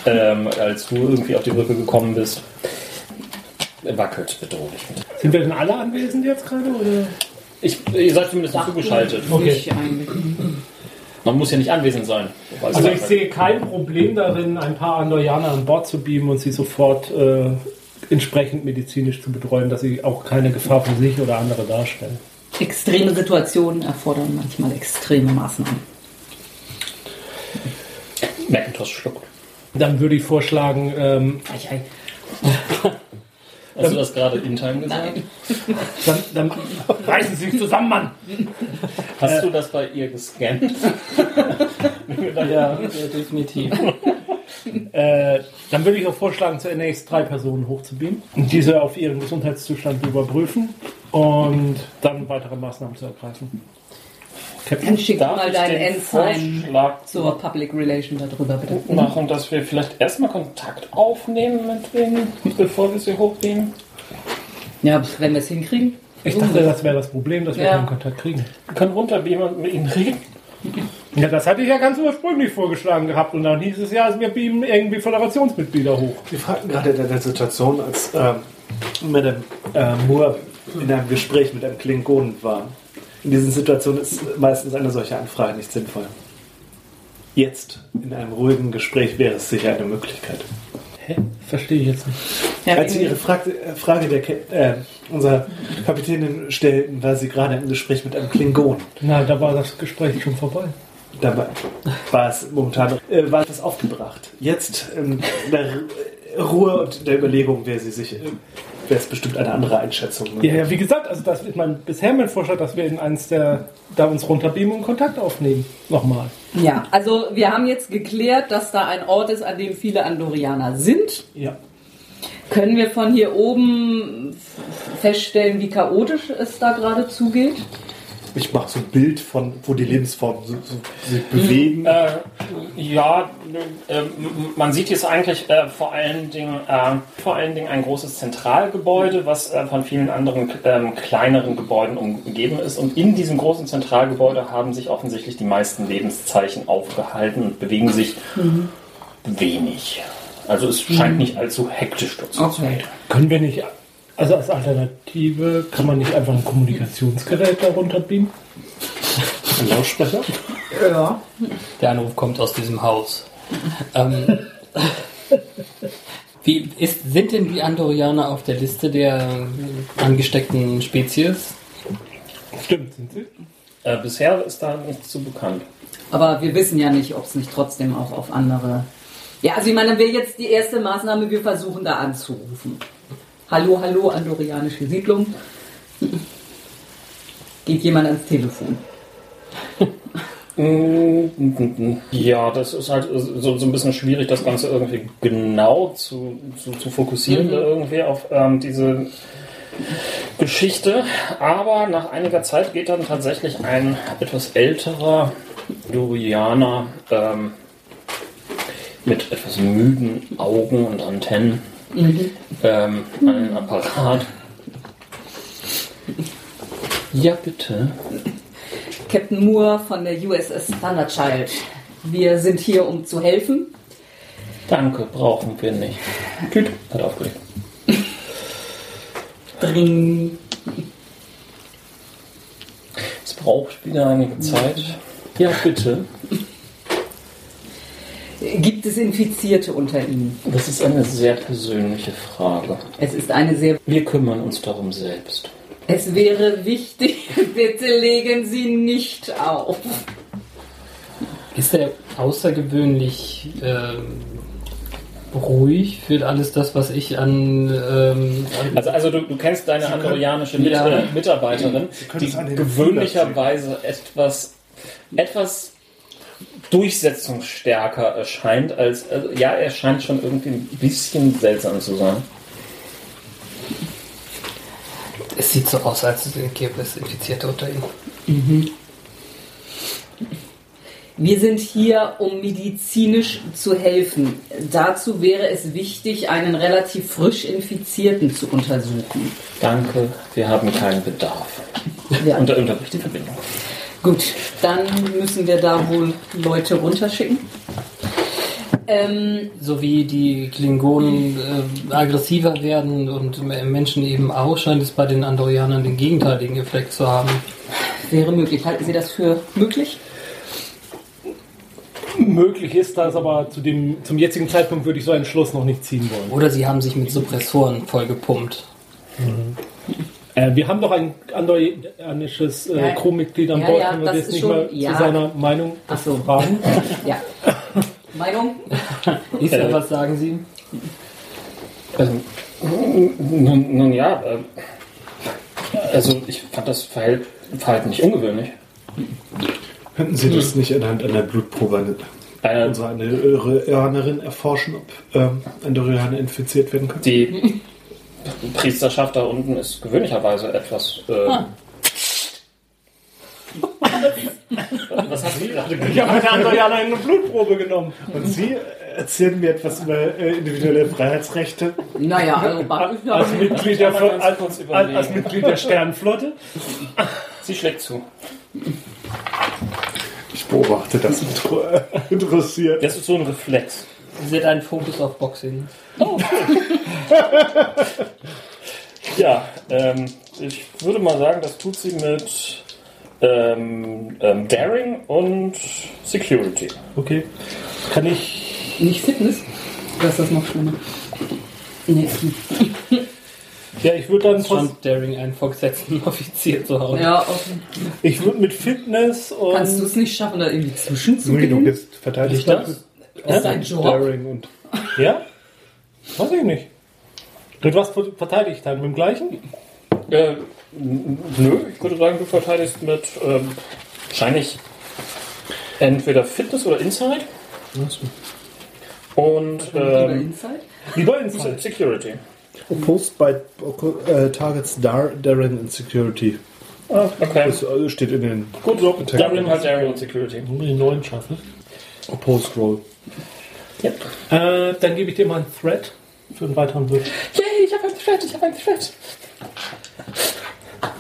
ähm, als du irgendwie auf die Brücke gekommen bist, wackelt bedrohlich. Sind wir denn alle anwesend jetzt gerade? Oder? Ich, ihr seid zumindest zugeschaltet. Okay. Man muss ja nicht anwesend sein. Also ich sehe kein Problem darin, ein paar Andorianer an Bord zu beamen und sie sofort äh, entsprechend medizinisch zu betreuen, dass sie auch keine Gefahr für sich oder andere darstellen. Extreme Situationen erfordern manchmal extreme Maßnahmen. Macintosh schluckt. Dann würde ich vorschlagen, ähm, Ei, ei. Hast du das gerade in Time gesagt? Nein. dann, dann reißen Sie sich zusammen, Mann! Hast du das bei ihr gescannt? Ja, ja definitiv. Äh, dann würde ich auch vorschlagen, zunächst drei Personen hochzubeamen und diese auf ihren Gesundheitszustand überprüfen und dann weitere Maßnahmen zu ergreifen. Dann schick mal deinen Ensign Vorschlag zur Public Relation darüber, bitte. machen, dass wir vielleicht erstmal Kontakt aufnehmen mit denen, bevor wir sie hochnehmen? Ja, wenn wir es hinkriegen. Ich dachte, das wäre das Problem, dass wir Ja. keinen Kontakt kriegen. Wir können runterbeamen und mit ihnen reden. Ja, das hatte ich ja ganz ursprünglich vorgeschlagen gehabt und dann hieß es ja, wir beamen irgendwie Föderationsmitglieder hoch. Wir fragten gerade in der Situation, als ähm, Madame äh, Moore in einem Gespräch mit einem Klingonen war. In diesen Situationen ist meistens eine solche Anfrage nicht sinnvoll. Jetzt, in einem ruhigen Gespräch, wäre es sicher eine Möglichkeit. Hä? Verstehe ich jetzt nicht. Ja, Als Sie Ihre Frage, äh, Frage der Ke äh, unserer Kapitänin stellten, war sie gerade im Gespräch mit einem Klingonen. Na, da war das Gespräch schon vorbei. Dabei war es momentan äh, war das aufgebracht. Jetzt in der Ruhe und der Überlegung wäre sie sich, äh, wäre es bestimmt eine andere Einschätzung. Ja, ja, wie gesagt, also das ist mein bisher mein Vorschlag, dass wir in eins der da uns runterbeamen und Kontakt aufnehmen. Nochmal. Ja, also wir haben jetzt geklärt, dass da ein Ort ist, an dem viele Andorianer sind. Ja. Können wir von hier oben feststellen, wie chaotisch es da gerade zugeht? Ich mache so ein Bild von, wo die Lebensformen so, so, sich bewegen. Äh, ja, äh, man sieht jetzt eigentlich äh, vor allen Dingen äh, vor allen Dingen ein großes Zentralgebäude, was äh, von vielen anderen ähm, kleineren Gebäuden umgeben ist. Und in diesem großen Zentralgebäude haben sich offensichtlich die meisten Lebenszeichen aufgehalten und bewegen sich wenig. Also es scheint nicht allzu hektisch dort zu sein. Können wir nicht, also als Alternative, kann man nicht einfach ein Kommunikationsgerät darunter beamen? Ein Lautsprecher. Ja. Der Anruf kommt aus diesem Haus. Ähm, wie ist, sind denn die Andorianer auf der Liste der angesteckten Spezies? Stimmt, sind sie? Äh, bisher ist da nichts zu bekannt. Aber wir wissen ja nicht, ob es nicht trotzdem auch auf andere. Ja, also ich meine, dann wäre jetzt die erste Maßnahme, wir versuchen da anzurufen. Hallo, hallo, andorianische Siedlung. Geht jemand ans Telefon? Ja, das ist halt so, so ein bisschen schwierig, das Ganze irgendwie genau zu, zu, zu fokussieren, irgendwie auf ähm, diese Geschichte, aber nach einiger Zeit geht dann tatsächlich ein etwas älterer Dorianer ähm, mit etwas müden Augen und Antennen ähm, an den Apparat. Ja, bitte. Captain Moore von der USS Thunderchild. Wir sind hier, um zu helfen. Danke, brauchen wir nicht. Tüt, hat aufgelegt. Dring. Es braucht wieder einige Zeit. Ja, bitte. Gibt es Infizierte unter Ihnen? Das ist eine sehr persönliche Frage. Es ist eine sehr. Wir kümmern uns darum selbst. Es wäre wichtig, bitte legen Sie nicht auf. Ist er außergewöhnlich ähm, ruhig für alles das, was ich an. Ähm, an Also, also du, du kennst deine andorianische Mit Ja. Mitarbeiterin, können die es an den gewöhnlicherweise etwas, etwas durchsetzungsstärker erscheint als. Also, ja, er scheint schon irgendwie ein bisschen seltsam zu sein. es sieht so aus, als gäbe es Infizierte unter ihm. Wir sind hier, um medizinisch zu helfen. Dazu wäre es wichtig, einen relativ frisch Infizierten zu untersuchen. Danke, wir haben keinen Bedarf. Ja. Da unterbricht die Verbindung. Gut, dann müssen wir da wohl Leute runterschicken. Ähm, So wie die Klingonen äh, aggressiver werden und Menschen eben auch, scheint es bei den Andorianern den gegenteiligen Effekt zu haben. wäre möglich. Halten Sie das für möglich? Möglich ist das, aber zu dem, zum jetzigen Zeitpunkt würde ich so einen Schluss noch nicht ziehen wollen. Oder sie haben sich mit Suppressoren vollgepumpt. Äh, wir haben doch ein andorianisches äh, Ja. Crewmitglied an Ja, Bord. ja, Können wir das nicht schon- mal ja. zu seiner Meinung Ach so. fragen? Ja. Meinung? Ist Äh, was sagen Sie? Ähm, nun, nun ja, äh, also ich fand das Verhalten nicht ungewöhnlich. Könnten Sie das nicht anhand einer Blutprobe Äh, unserer Andorianerin erforschen, ob ähm, Andorianer infiziert werden können? die Priesterschaft da unten ist gewöhnlicherweise etwas. Äh, Was hast du gerade Ich habe eine Andorianer eine Blutprobe genommen. Und Sie erzählen mir etwas über äh, individuelle Freiheitsrechte? Naja, also Als Mitglied der, als, als, Mitglied der Sternenflotte. Sie schlägt zu. Ich beobachte das äh, interessiert. Das ist so ein Reflex. Sie hat einen Fokus auf Boxing. Ja, ähm, ich würde mal sagen, das tut sie mit ähm, ähm, Daring und Security. Okay. Kann ich. nicht Fitness? Oder ist das noch schlimmer? Nee. Ja, ich würde dann. Schon Daring einen vorgesetzten Offizier zu hauen. Ja, okay. Ich würde mit Fitness und. Kannst du es nicht schaffen, da irgendwie zwischenzugehen? ist verteidigt das? Ist dein Job? Daring und Ja? Weiß ich nicht. Mit was verteidigt dann? Mit dem gleichen? Äh, nö, ich würde sagen, du verteidigst mit ähm, wahrscheinlich entweder Fitness oder Insight. Und Lieber ähm, Inside? Lieber Insight. Security. Opposed by äh, Targets Dar Daring and Security. Ah, okay. Das äh, steht in den Gut, so. Daring hat Daring und Security. Muss ich einen neuen schaffen. Opposed Roll. Ja. Äh, dann gebe ich dir mal einen Thread für einen weiteren Würfel. Yay, ich habe ein Thread, ich habe ein Thread.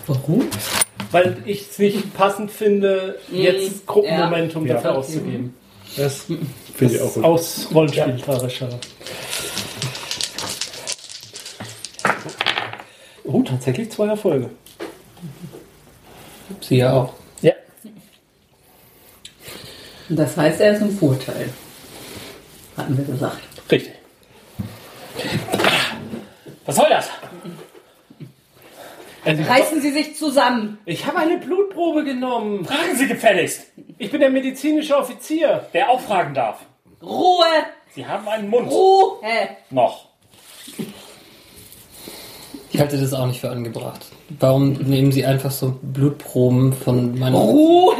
Warum? Weil ich es nicht passend finde, jetzt Gruppenmomentum Ja. dafür Ja. auszugeben. Das Finde ich auch ist gut. aus Rollenspieltarischer. Oh, tatsächlich zwei Erfolge. Sie ja auch. Ja. Das heißt, er ist im Vorteil. Hatten wir gesagt. Richtig. Was soll das? Reißen Sie sich zusammen. Ich habe eine Blutprobe genommen. Fragen Sie gefälligst, Ich bin der medizinische Offizier. wer auch fragen darf. Ruhe! Sie haben einen Mund. Ruhe! Noch. Ich halte das auch nicht für angebracht. Warum nehmen Sie einfach so Blutproben von meiner... Ruhe!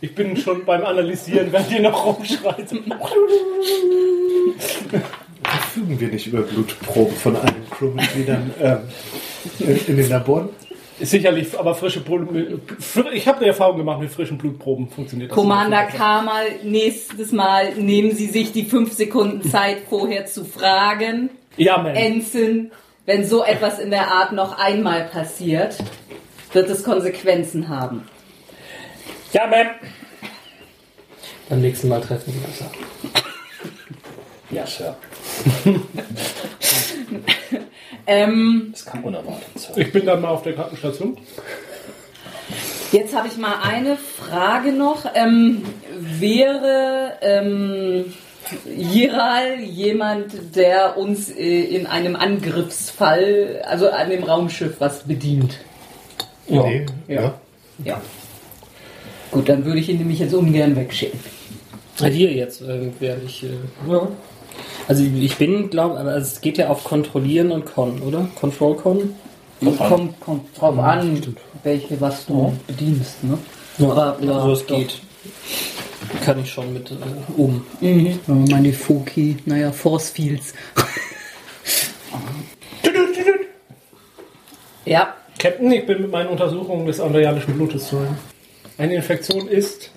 Ich bin schon beim Analysieren, während ihr noch rumschreit. Verfügen wir nicht über Blutproben von allen Crewmitgliedern ähm, in, in den Laboren? Sicherlich, aber frische Blut. Ich habe die Erfahrung gemacht, mit frischen Blutproben funktioniert das. Commander. Kamal, nächstes Mal nehmen Sie sich die fünf Sekunden Zeit vorher zu fragen. Ja, Mann. Ensign, wenn so etwas in der Art noch einmal passiert, wird es Konsequenzen haben. Ja, Ma'am. Beim nächsten Mal treffen wir uns. ab. Ja, Sir. Ähm, Das kam unerwartet. Sir. Ich bin dann mal auf der Krankenstation. jetzt habe ich mal eine Frage noch. Ähm, wäre ähm, Jiral jemand, der uns äh, in einem Angriffsfall, also an dem Raumschiff, was bedient? Ja. Nee, ja. Ja. Gut, dann würde ich ihn nämlich jetzt ungern wegschicken. Hier jetzt äh, werde ich. Äh, ja. Also ich bin, glaube aber es geht ja auf Kontrollieren und Con, oder? Control Con? Kommt, kommt drauf an, welche was du bedienst. Ne? Aber, ja, also es doch. geht. Kann ich schon mit äh, um. Mhm. Oh, meine Foki, naja, Force Fields. ja, Captain, ich bin mit meinen Untersuchungen des andrianischen Blutes zu Ende. Eine Infektion ist,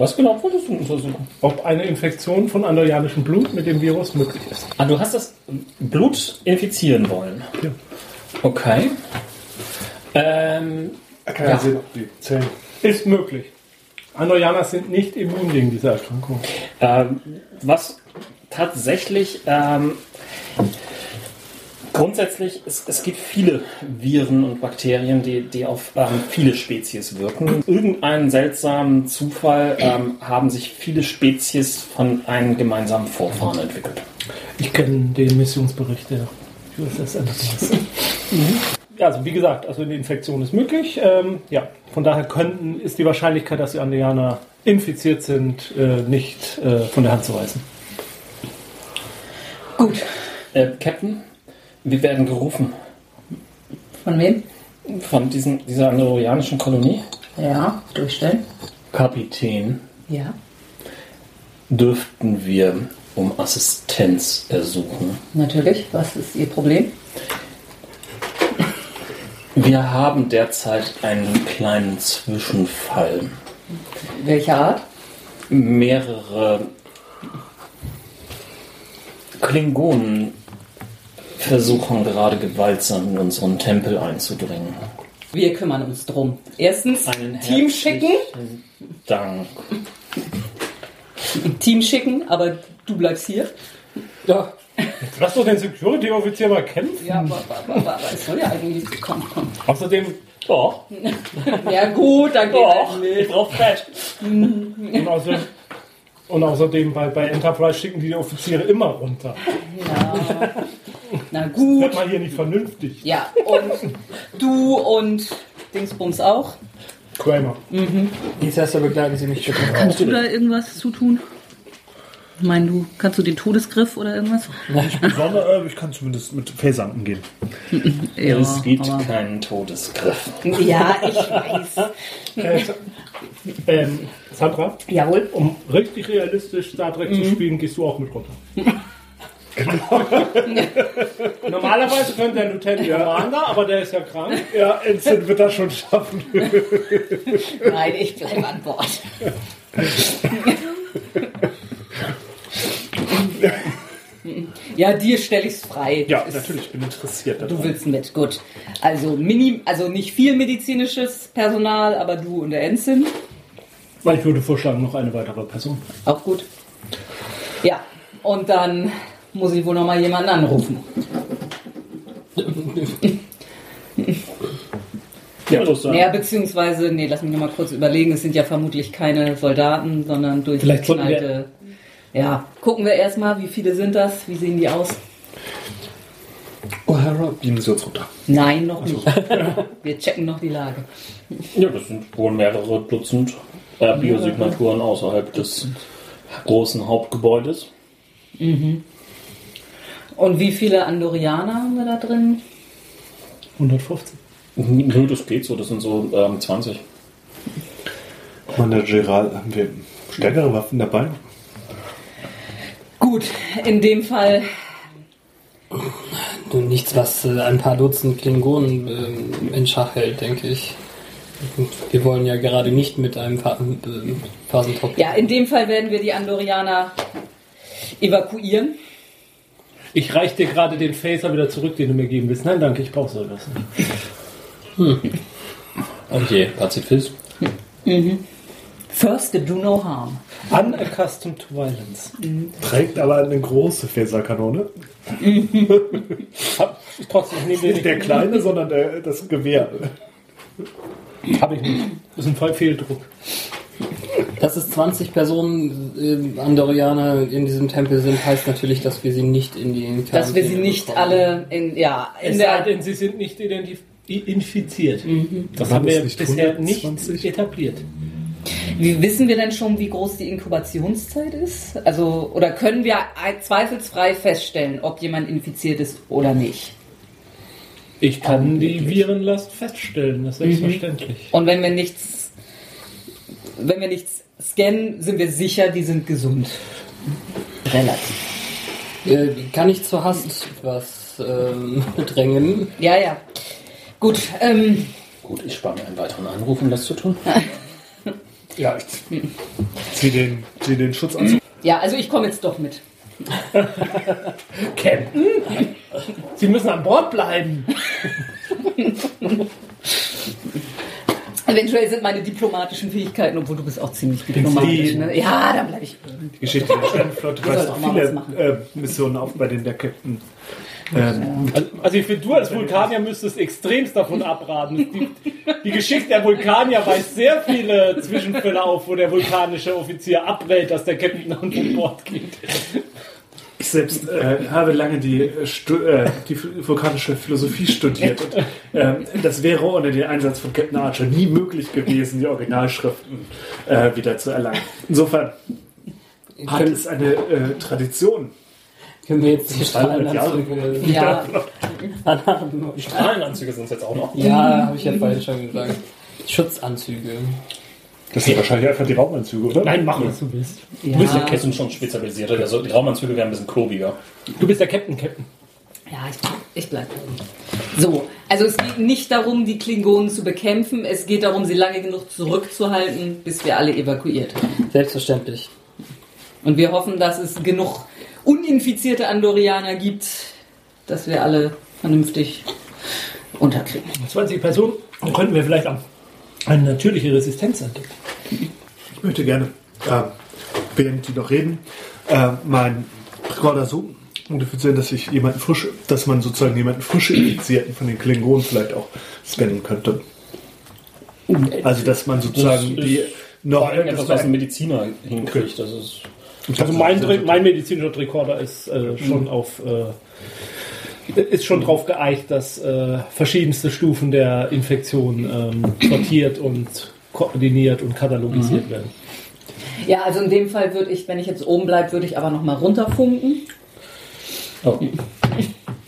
Was genau wolltest du untersuchen? ob eine Infektion von andrianischem Blut mit dem Virus möglich ist. Ah, du hast das Blut infizieren wollen. Ja. Okay. Ähm, Kann ja sehen, ob die Zellen. Ist möglich. Andorianer sind nicht immun gegen diese Erkrankung. Ähm, was tatsächlich ähm, grundsätzlich, es, es gibt viele Viren und Bakterien, die, die auf ähm, viele Spezies wirken. Irgendeinen seltsamen Zufall ähm, haben sich viele Spezies von einem gemeinsamen Vorfahren entwickelt. Ich kenne den Missionsbericht der USS Enterprise. Ja, also wie gesagt, also eine Infektion ist möglich. Ähm, ja, von daher könnten, ist die Wahrscheinlichkeit, dass die Andrianer infiziert sind, äh, nicht äh, von der Hand zu reißen. gut. Äh, Captain, wir werden gerufen Von wem? von diesen, dieser andorianischen Kolonie. Ja, durchstellen. Kapitän, Ja. dürften wir um Assistenz ersuchen. Natürlich. Was ist Ihr Problem? Wir haben derzeit einen kleinen Zwischenfall. Welcher Art? Mehrere Klingonen versuchen gerade gewaltsam in unseren Tempel einzudringen. Wir kümmern uns drum. Erstens, Einen Team schicken. Dank. Team schicken, aber du bleibst hier. Ja. Lass doch den Security-Offizier mal kämpfen. Ja, aber, aber, aber, aber es soll ja eigentlich. Komm, komm. Außerdem, Doch, Ja, gut, dann geht doch, halt ich mit. brauch Fett. und außerdem, und außerdem bei, bei Enterprise schicken die die Offiziere immer runter. Ja. Na Wird gut. mal hier nicht vernünftig. Ja, und du und Dingsbums auch. Kramer. Jetzt erst begleiten Sie mich bitte. Kannst du da irgendwas zu tun? Ich meine, du kannst du den Todesgriff oder irgendwas? Sonne, äh, ich kann zumindest mit Felsanken gehen. es gibt aber- keinen Todesgriff. Ja, ich weiß. Äh, ähm, Sandra, Jawohl. um richtig realistisch Star Trek zu spielen, gehst du auch mit runter. Normalerweise könnte der Lieutenant Commander, aber der ist ja krank. Ja, Ensign wird das schon schaffen. Nein, ich bleibe an Bord. Ja, dir stelle ich's frei. Ja, Es- natürlich, ich bin interessiert Du daran. willst mit, gut. Also mini, also nicht viel medizinisches Personal, aber du und der Ensign, Weil ich würde vorschlagen, noch eine weitere Person. auch gut. Ja, und dann muss ich wohl noch mal jemanden anrufen. Ja, das Ja, beziehungsweise, nee, lass mich noch mal kurz überlegen. Es sind ja vermutlich keine Soldaten, sondern durchgeknallte. Ja, gucken wir erstmal, wie viele sind das? Wie sehen die aus? O'Hara, beamen Sie uns runter. Nein, noch nicht. Wir checken noch die Lage. Ja, das sind wohl mehrere Dutzend äh, Biosignaturen außerhalb des großen Hauptgebäudes. Und wie viele Andorianer haben wir da drin? 150. Nö, das geht so, das sind so ähm, 20. Commander Gerald, haben wir stärkere Waffen dabei? Gut, in dem Fall Nun, nichts, was äh, ein paar Dutzend Klingonen ähm, in Schach hält, denke ich. Wir wollen ja gerade nicht mit einem äh, Phasentop. Ja, in dem Fall werden wir die Andorianer evakuieren. Ich reiche dir gerade den Phaser wieder zurück, den du mir geben willst. Nein, danke, ich brauche sowas nicht. Okay, Pazifist. First, do no harm. Unaccustomed to violence. Trägt aber eine große ich trotzdem Nicht der kleine, sondern der, das Gewehr. Habe ich nicht. Das ist ein Fall Fehldruck. Dass es 20 Personen äh, Andorianer in diesem Tempel sind, heißt natürlich, dass wir sie nicht in die Dass wir sie Quarantäne nicht bekommen. alle in, ja, in Es sei der, denn, sie sind nicht identif infiziert. Das Waren haben wir das nicht bisher nicht 120? etabliert. Wie, wissen wir denn schon, wie groß die Inkubationszeit ist? Also, oder können wir zweifelsfrei feststellen, ob jemand infiziert ist oder nicht? Ich kann die Virenlast feststellen, das ist selbstverständlich. Und wenn wir nichts, wenn wir nichts scannen, sind wir sicher, die sind gesund. Relativ. Äh, kann ich zur Hast was ähm, drängen? Ja, ja. Gut, ähm, Gut, ich spare mir einen weiteren Anruf, um das zu tun. Ja, ich zieh den, zieh den Schutzanzug. ja, also ich komme jetzt doch mit. Captain, Sie müssen an Bord bleiben. Eventuell sind meine diplomatischen Fähigkeiten, obwohl du bist auch ziemlich diplomatisch, ne? Ja, dann bleibe ich. Die Geschichte der Sternenflotte Wir weist sollten auch viele äh, Missionen auf, bei denen der Captain ähm, Also, ich finde, du als Vulkanier müsstest extremst davon abraten. Die, die Geschichte der Vulkanier weist sehr viele Zwischenfälle auf, wo der vulkanische Offizier abrät, dass der Captain an Bord geht. Ich selbst äh, habe lange die, äh, äh, die vulkanische Philosophie studiert. Und, ähm, das wäre ohne den Einsatz von Captain Archer nie möglich gewesen, die Originalschriften äh, wieder zu erlangen. Insofern hat es eine äh, Tradition. Können wir jetzt die. Strahlenanzüge Ja, anhaben? Die Strahlenanzüge sind es jetzt auch noch. Ja, habe ich ja vorhin schon gesagt. Schutzanzüge. Das sind wahrscheinlich einfach die Raumanzüge, oder? Nein, mach, was du willst. ja. Die sind schon spezialisiert. Also die Raumanzüge wären ein bisschen klobiger. Du bist der Captain, Captain. Ja, ich, ich bleibe. So, also es geht nicht darum, die Klingonen zu bekämpfen. Es geht darum, sie lange genug zurückzuhalten, bis wir alle evakuiert haben. Selbstverständlich. Und wir hoffen, dass es genug uninfizierte Andorianer gibt, dass wir alle vernünftig unterkriegen. 20 Personen könnten wir vielleicht auch eine natürliche Resistenz entdecken. Ich möchte gerne, äh, während die noch reden, äh, meinen Rekorder so modifizieren, dass ich jemanden frisch, dass man sozusagen jemanden frisch infizierten von den Klingonen vielleicht auch scannen könnte. Also dass man sozusagen Das die noch etwas, was ein Mediziner hinkriegt. Das ist Also mein, mein medizinischer Rekorder ist äh, schon auf äh, ist schon darauf geeicht, dass äh, verschiedenste Stufen der Infektion ähm, sortiert und koordiniert und katalogisiert werden. Ja, also in dem Fall würde ich, wenn ich jetzt oben bleibe, würde ich aber nochmal runterfunken. oh,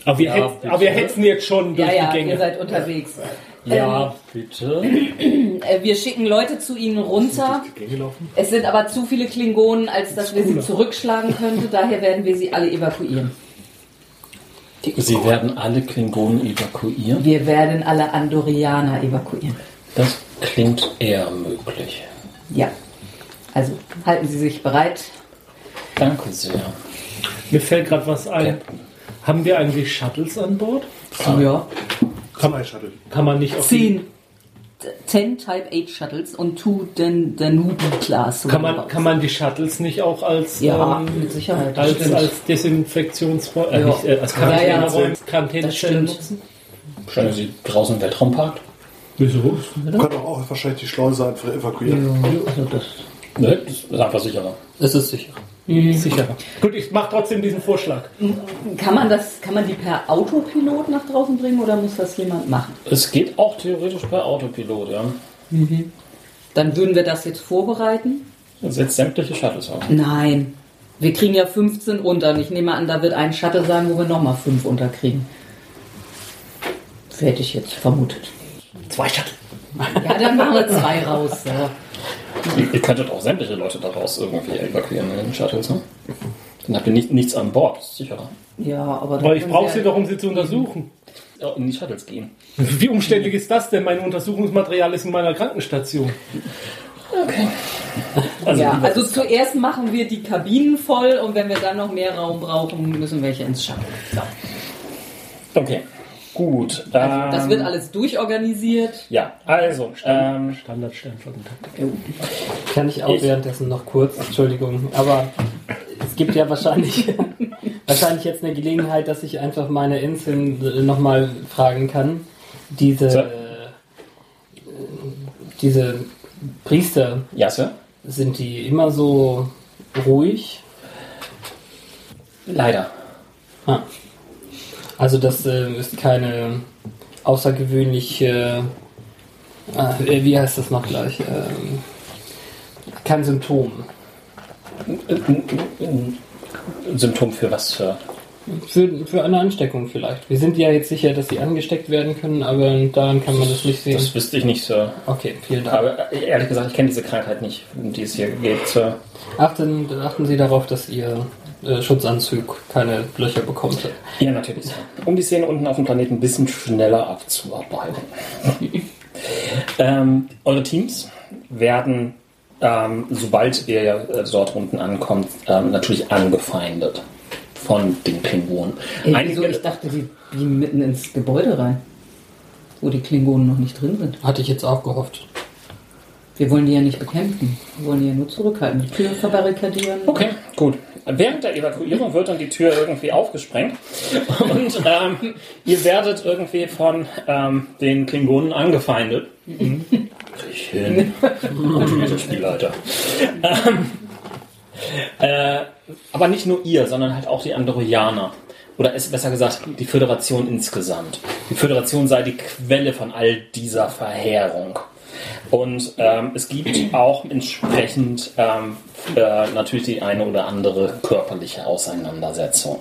Aber wir, Ja, hetz, aber wir hetzen jetzt schon durch Ja, ja, die ihr Gänge. seid unterwegs. Ja, bitte. Äh, wir schicken Leute zu ihnen runter. Es sind aber zu viele Klingonen, als dass wir sie zurückschlagen könnten. Daher werden wir sie alle evakuieren. Sie werden alle Klingonen evakuieren. Wir werden alle Andorianer evakuieren. Das klingt eher möglich. Ja. Also halten Sie sich bereit. Danke sehr. Mir fällt gerade was ein. Haben wir eigentlich Shuttles an Bord? Ja. Shuttle. Kann man nicht auf die, Zehn. Ten Type 8 Shuttles und two Dan Danube-Class. kann man, kann man die Shuttles nicht auch als, Ja, ähm, mit Sicherheit. das als, als Desinfektionsräume, äh, Ja. nicht, äh, als Ja, ja. Quarantäneräume, Quarantänestelle Das nutzen? Wahrscheinlich Sie draußen im Weltraumpark. Wieso? Wir können auch wahrscheinlich die Schleuse einfach evakuieren. Ne? Das ist einfach sicherer. Es ist sicher. Sicherer. Gut, ich mache trotzdem diesen Vorschlag. Kann man das, kann man die per Autopilot nach draußen bringen oder muss das jemand machen? Es geht auch theoretisch per Autopilot, ja. Dann würden wir das jetzt vorbereiten. Das setzt sämtliche Shuttles auf. Nein. Wir kriegen ja 15 unter und ich nehme an, da wird ein Shuttle sein, wo wir nochmal 5 unterkriegen. Das hätte ich jetzt vermutet. Zwei Shuttle. Ja, dann machen wir zwei raus. So. Ihr könntet auch sämtliche Leute daraus irgendwie evakuieren in den Shuttles, ne? Dann habt ihr nicht, nichts an Bord, ist sicherer. Ja, aber... Aber ich brauche sie doch, um sie zu untersuchen. In die Shuttles gehen. Wie umständlich ist das denn? Mein Untersuchungsmaterial ist in meiner Krankenstation. Also, ja, also zuerst machen wir die Kabinen voll und wenn wir dann noch mehr Raum brauchen, müssen welche ins Shuttle. So. okay, gut. Also, das ähm, wird alles durchorganisiert. Ja, also, ähm, Standard Sternflottentaktik. Kann ich auch Ich- währenddessen noch kurz, Entschuldigung, aber es gibt ja wahrscheinlich, wahrscheinlich jetzt eine Gelegenheit, dass ich einfach meine Inseln nochmal fragen kann. Diese, So. äh, diese Priester, ja, Sir? sind die immer so ruhig? Leider. Ah. Also das äh, ist keine außergewöhnliche, äh, wie heißt das noch gleich? Ähm, kein Symptom. Ein Symptom für was für. Für, für eine Ansteckung vielleicht. Wir sind ja jetzt sicher, dass sie angesteckt werden können, aber daran kann man das nicht sehen. Das wüsste ich nicht, Sir. Okay, vielen Dank. Aber äh, ehrlich gesagt, ich kenne diese Krankheit nicht, um die es hier geht, Sir. Achten, achten Sie darauf, dass Ihr äh, Schutzanzug keine Löcher bekommt. Ja, natürlich. Um die Szene unten auf dem Planeten ein bisschen schneller abzuarbeiten. ähm, eure Teams werden, ähm, sobald ihr ja, äh, dort unten ankommt, ähm, natürlich angefeindet von den Klingonen. Ey, Einige- wieso? Ich dachte, die beamen mitten ins Gebäude rein, wo die Klingonen noch nicht drin sind. Hatte ich jetzt auch gehofft. Wir wollen die ja nicht bekämpfen. Wir wollen die ja nur zurückhalten. Die Tür verbarrikadieren. Okay, gut. Während der Evakuierung wird dann die Tür irgendwie aufgesprengt und ähm, ihr werdet irgendwie von ähm, den Klingonen angefeindet. Krieg ich hin. Natürlich, Spielleiter. Ähm, äh, aber nicht nur ihr, sondern halt auch die Andorianer. Oder es besser gesagt, die Föderation insgesamt. Die Föderation sei die Quelle von all dieser Verheerung. Und ähm, es gibt auch entsprechend ähm, äh, natürlich die eine oder andere körperliche Auseinandersetzung.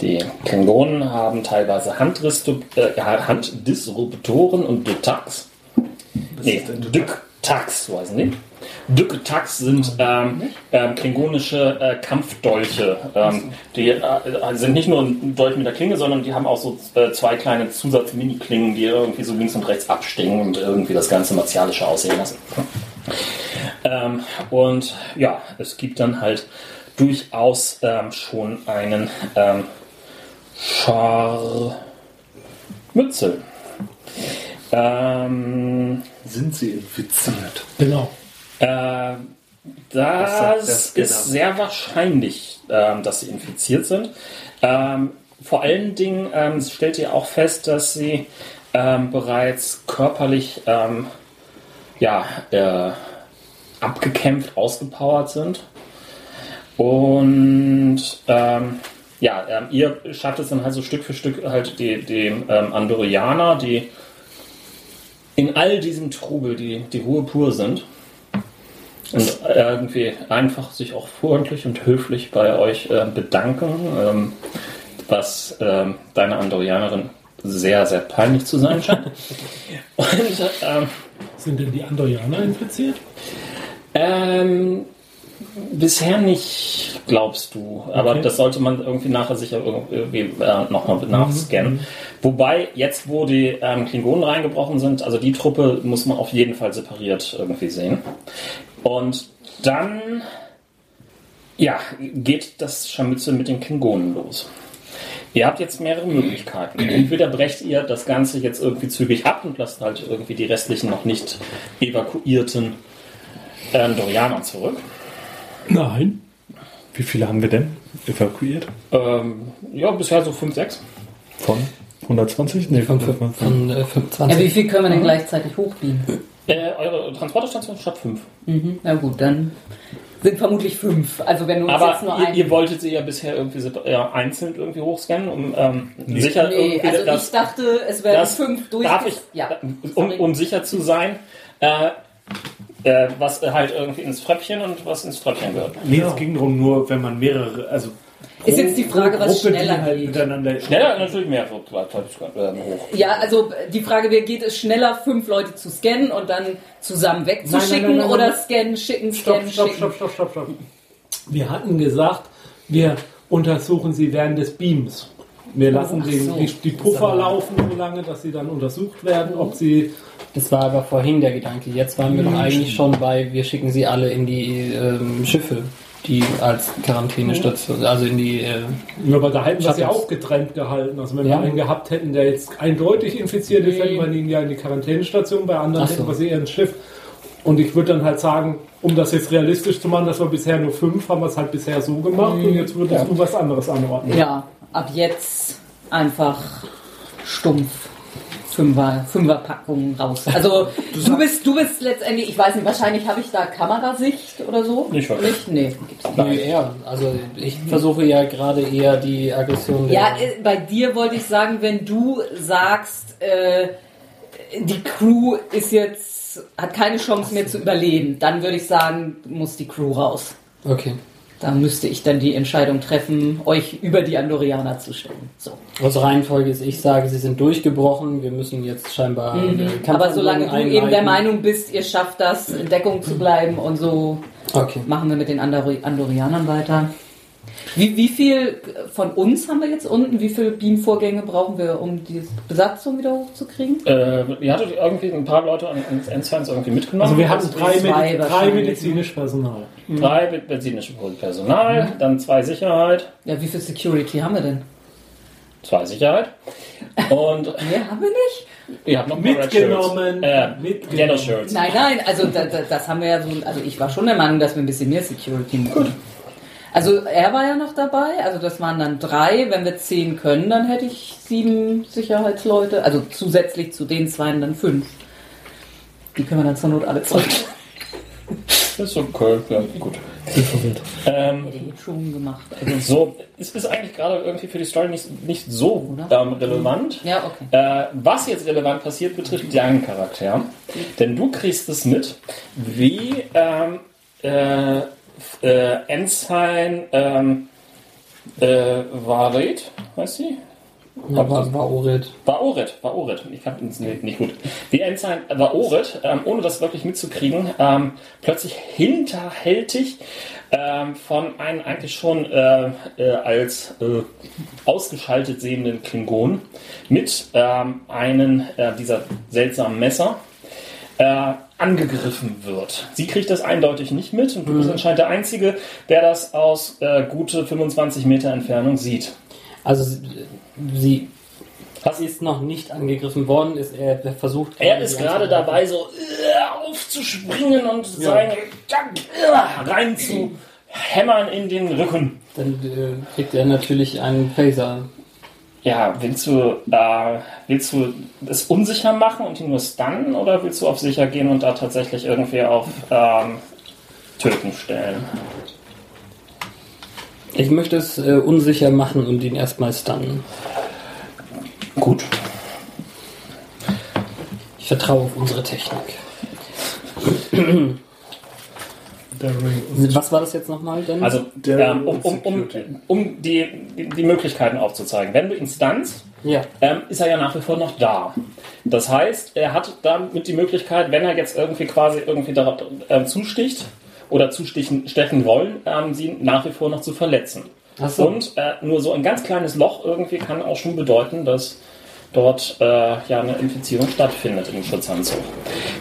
Die Klingonen haben teilweise äh, Handdisruptoren und Dutax. Nee, Dücktax, so heißen die. Dücktax sind ähm, ähm, klingonische äh, Kampfdolche. Ähm, die äh, sind nicht nur ein Dolch mit der Klinge, sondern die haben auch so äh, zwei kleine Zusatz-Mini-Klingen, die irgendwie so links und rechts abstingen und irgendwie das Ganze martialische aussehen lassen. Ähm, und ja, es gibt dann halt durchaus ähm, schon einen ähm, Scharmützel. Ähm, Sind sie infiziert? Genau. äh, sagt das der Scanner? ist sehr wahrscheinlich, ähm, dass sie infiziert sind. Ähm, vor allen Dingen ähm, stellt ihr auch fest, dass sie ähm, bereits körperlich ähm, ja, äh, abgekämpft, ausgepowert sind. Und ähm, ja, ihr schafft es dann halt so Stück für Stück halt die, die Andorianer, die in all diesem Trubel die, die Ruhe pur sind und irgendwie einfach sich auch freundlich und höflich bei euch äh, bedanken, ähm, was ähm, deine Andorianerin sehr, sehr peinlich zu sein scheint. und ähm, Sind denn die Andorianer infiziert? ähm, bisher nicht, glaubst du. Aber Okay. das sollte man irgendwie nachher sicher irgendwie äh, nochmal nachscannen. Wobei, jetzt wo die ähm, Klingonen reingebrochen sind, also die Truppe muss man auf jeden Fall separiert irgendwie sehen. Und dann, ja, geht das Scharmützel mit den Klingonen los. Ihr habt jetzt mehrere Möglichkeiten. Entweder brecht ihr das Ganze jetzt irgendwie zügig ab und lasst halt irgendwie die restlichen noch nicht evakuierten ähm, Dorianer zurück. Nein. Wie viele haben wir denn evakuiert? Ähm, ja, bisher so 5, 6. Von 120? Nee, Von, von, von äh, Ja, 25. wie viel können wir denn gleichzeitig hochbiegen? Äh, eure Transporterstation statt 5. Mhm. Na gut, dann sind vermutlich fünf. Also wenn du uns Aber jetzt nur ihr, ein... ihr wolltet sie ja bisher irgendwie ja, einzeln irgendwie hochscannen, um ähm, sicher nee, irgendwie also das, ich dachte, es wären das fünf durch. darf ich, Ja. um, um sicher zu sein, äh, äh, was halt irgendwie ins Tröpfchen und was ins Tröpfchen gehört. Nee, es ging darum, nur wenn man mehrere, also Ist jetzt die Frage, was Gruppe, schneller halt geht. miteinander Schneller natürlich mehr so äh, hoch. Ja, also die Frage wäre, geht es schneller, fünf Leute zu scannen und dann zusammen wegzuschicken Nein, nein, nein, nein, oder scannen, schicken, Stopp, scannen, stopp, schicken? stopp, stopp, stopp, stopp. Wir hatten gesagt, wir untersuchen sie während des Beams. Wir lassen den, so. die, die Puffer laufen so lange, dass sie dann untersucht werden, ob sie Das war aber vorhin der Gedanke. Jetzt waren wir doch eigentlich schon bei, wir schicken sie alle in die ähm, Schiffe, die als Quarantänestation, also in die. Äh, Ja, aber da hätten wir sie auch getrennt gehalten. Also wenn Ja. wir einen gehabt hätten, der jetzt eindeutig infiziert ist, hätten wir ihn ja in die Quarantänestation, bei anderen so. hätten wir sie eher ins Schiff. Und ich würde dann halt sagen, um das jetzt realistisch zu machen, dass wir bisher nur fünf, haben wir es halt bisher so gemacht und jetzt würdest du was anderes anordnen. Ja, ab jetzt einfach stumpf. Fünfer, Fünferpackungen raus. Also du bist, du bist letztendlich, ich weiß nicht, wahrscheinlich habe ich da Kamerasicht oder so. Nicht wirklich. Nicht? Nee, gibt's nicht. nee, eher. Also ich versuche ja gerade eher die Aggression. Ja, äh, bei dir wollte ich sagen, wenn du sagst, äh, die Crew ist jetzt, hat keine Chance mehr zu überleben, dann würde ich sagen, muss die Crew raus. Okay. Da müsste ich dann die Entscheidung treffen, euch über die Andorianer zu stellen. So. Also Reihenfolge ist, ich sage, sie sind durchgebrochen, wir müssen jetzt scheinbar. Mhm. Aber solange du Kampfhandlungen eben der einleiten. Meinung bist, ihr schafft das, in Deckung zu bleiben und so Okay. machen wir mit den Andori Andorianern weiter. Wie, wie viel von uns haben wir jetzt unten? Wie viele Beam-Vorgänge brauchen wir, um die Besatzung wieder hochzukriegen? Äh, ihr hattet irgendwie ein paar Leute an- ans N2 irgendwie mitgenommen. Also wir hatten drei, Zwei Medi drei wahrscheinlich, medizinisch Personal. Drei mit benzinische Personal, dann zwei Sicherheit, Ja, wie viel Security haben wir denn? zwei Sicherheit. Und Mehr haben wir nicht? ihr habt noch Mitgenommen. Äh, Mitgenommen. Yellow Shirts. Nein, nein, also da, da, das haben wir ja so. Also ich war schon der Meinung, dass wir ein bisschen mehr Security machen. Also er war ja noch dabei, also das waren dann drei. Wenn wir zehn können, dann hätte ich sieben Sicherheitsleute. Also zusätzlich zu den zwei dann fünf. Die können wir dann zur Not alle zurück. Das ist okay, ja, gut. Ähm, schon gemacht. So, es ist eigentlich gerade irgendwie für die Story nicht, nicht so ähm, relevant. ja, okay. Äh, was jetzt relevant passiert, betrifft deinen Charakter. Denn du kriegst es mit, wie ähm, äh, äh, Ensign ähm, äh, Varet, heißt sie? Ja, war, war Orit. Vaoret, Vaoret. Ich kann es nicht, nicht gut. Die Ensign Vaoret, ähm, ohne das wirklich mitzukriegen, ähm, plötzlich hinterhältig ähm, von einem eigentlich schon äh, äh, als äh, ausgeschaltet sehenden Klingon mit ähm, einem äh, dieser seltsamen Messer äh, angegriffen wird. Sie kriegt das eindeutig nicht mit und du bist anscheinend der Einzige, der das aus äh, gute 25 Meter Entfernung sieht. Also sie- sie ist noch nicht angegriffen worden, ist er versucht. Er ist gerade dabei, so äh, aufzuspringen und seine äh, rein zu hämmern in den Rücken. Dann äh, kriegt er natürlich einen Phaser. Ja, willst du, äh, willst du es unsicher machen und ihn nur stunnen oder willst du auf sicher gehen und da tatsächlich irgendwie auf ähm, Töten stellen? Ich möchte es äh, unsicher machen und ihn erstmal stunnen. Gut. Ich vertraue auf unsere Technik. Was war das jetzt nochmal denn? Also, Der ähm, um, um, um, um die, die, die Möglichkeiten aufzuzeigen. Wenn du ihn stunnst, ja. ähm, ist er ja nach wie vor noch da. Das heißt, er hat damit die Möglichkeit, wenn er jetzt irgendwie quasi irgendwie darauf ähm, zusticht oder zustechen stechen wollen, ähm, sie nach wie vor noch zu verletzen. So. Und äh, nur so ein ganz kleines Loch irgendwie kann auch schon bedeuten, dass dort äh, ja eine Infizierung stattfindet im Schutzanzug.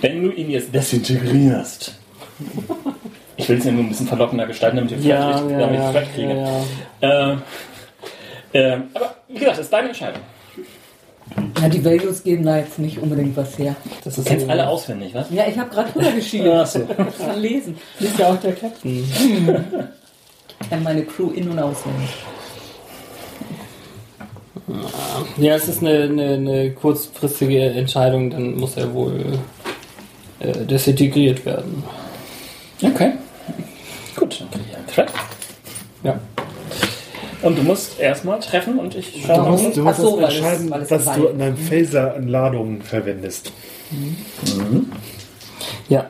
Wenn du ihn jetzt desintegrierst, ich will es ja nur ein bisschen verlockender gestalten, damit ich ja, Fred, ja, damit ich Fred kriege. ja, ja. Äh, äh, aber wie gesagt, das ist deine Entscheidung. Ja, die Values geben da jetzt nicht unbedingt was her. Das Du ist kennst alle auswendig, was? Ja, ich habe gerade drüber geschieden. Ach so. Kann lesen. ist ja auch der Captain. Ich kenne meine Crew in- und auswendig. Ja, es ist eine, eine, eine kurzfristige Entscheidung, dann muss er wohl äh, desintegriert werden. Okay. Gut, dann kriege ich einen Threat. Ja. Und du musst erstmal treffen und ich Du schaue. musst, du musst so, weil erst es- entscheiden, weil es was dabei- du an deinem Phaser an Ladungen verwendest. Ja.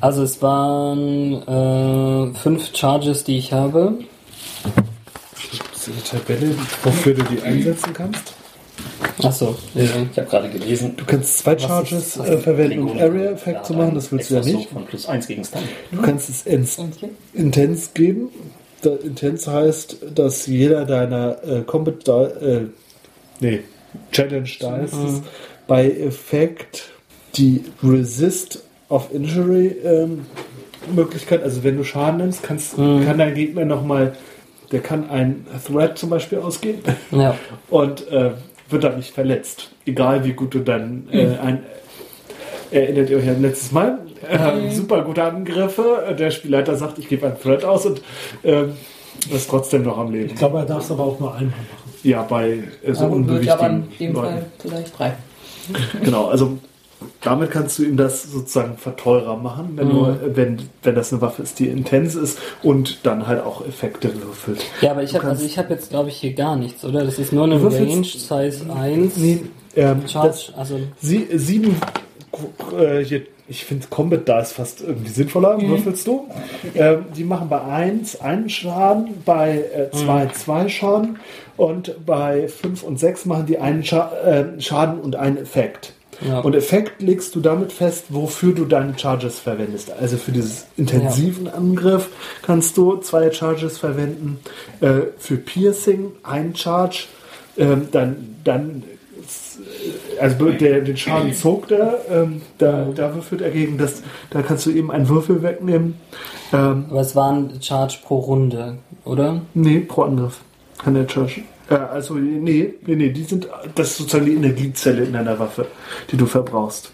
Also es waren äh, fünf Charges, die ich habe. Ist eine Tabelle, wofür du die einsetzen kannst. Achso. Äh, Ich habe gerade gelesen. Du kannst zwei Charges äh, verwenden, um Area-Effekt zu machen. Das willst du ja nicht. Von plus 1 gegen Stun. Du kannst es ins Intens geben. Intense heißt, dass jeder deiner äh, Combat äh, nee, Challenge Dice Mhm. bei Effekt die Resist of Injury ähm, Möglichkeit, also wenn du Schaden nimmst, kannst, Mhm. kann dein Gegner nochmal, der kann ein Threat zum Beispiel ausgehen Ja. und äh, wird dann nicht verletzt. Egal wie gut du dann äh, ein. Erinnert ihr euch an letztes Mal? Äh, super gute Angriffe. Der Spielleiter sagt, ich gebe einen Threat aus und ähm, ist trotzdem noch am Leben. Ich glaube, er darf es aber auch nur einmal machen. Ja, bei äh, so wird aber in unbewichtigen dem Leuten. Fall vielleicht drei. Genau, also damit kannst du ihm das sozusagen verteurer machen, wenn, nur, wenn, wenn das eine Waffe ist, die intens ist und dann halt auch Effekte würfelt. Ja, aber ich Du habe also ich habe jetzt glaube ich hier gar nichts, oder? Das ist nur eine Du Range Size 1. Nee, ähm, das, Charge, also sie, sieben, äh, hier, ich finde Combat da ist fast irgendwie sinnvoller, würfelst du. Ähm, die machen bei 1 einen Schaden, bei 2 zwei Schaden und bei 5 und 6 machen die einen Scha äh, Schaden und einen Effekt. Ja. Und Effekt legst du damit fest, wofür du deine Charges verwendest. Also für dieses intensiven Angriff kannst du zwei Charges verwenden. Äh, für Piercing ein Charge. Ähm, dann, dann also der, den Schaden zog der, ähm, da, da würfelt er gegen das, da kannst du eben einen Würfel wegnehmen. Ähm, aber es war ein Charge pro Runde, oder? nee, pro Angriff kann der Charge. Äh, also nee, nee, nee, die sind, das ist sozusagen die Energiezelle in deiner Waffe, die du verbrauchst.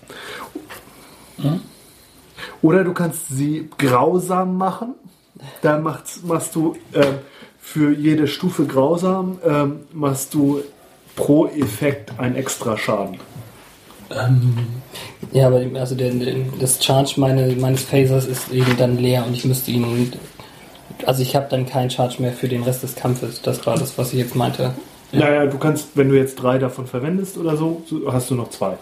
Oder du kannst sie grausam machen. Da machst, machst du ähm, für jede Stufe grausam, ähm, machst du pro Effekt einen extra Schaden. Ja, aber also der, der, das Charge meine, meines Phasers ist eben dann leer und ich müsste ihn. Also ich habe dann keinen Charge mehr für den Rest des Kampfes. Das war das, was ich jetzt meinte. Naja, du kannst, wenn du jetzt drei davon verwendest oder so, hast du noch zwei.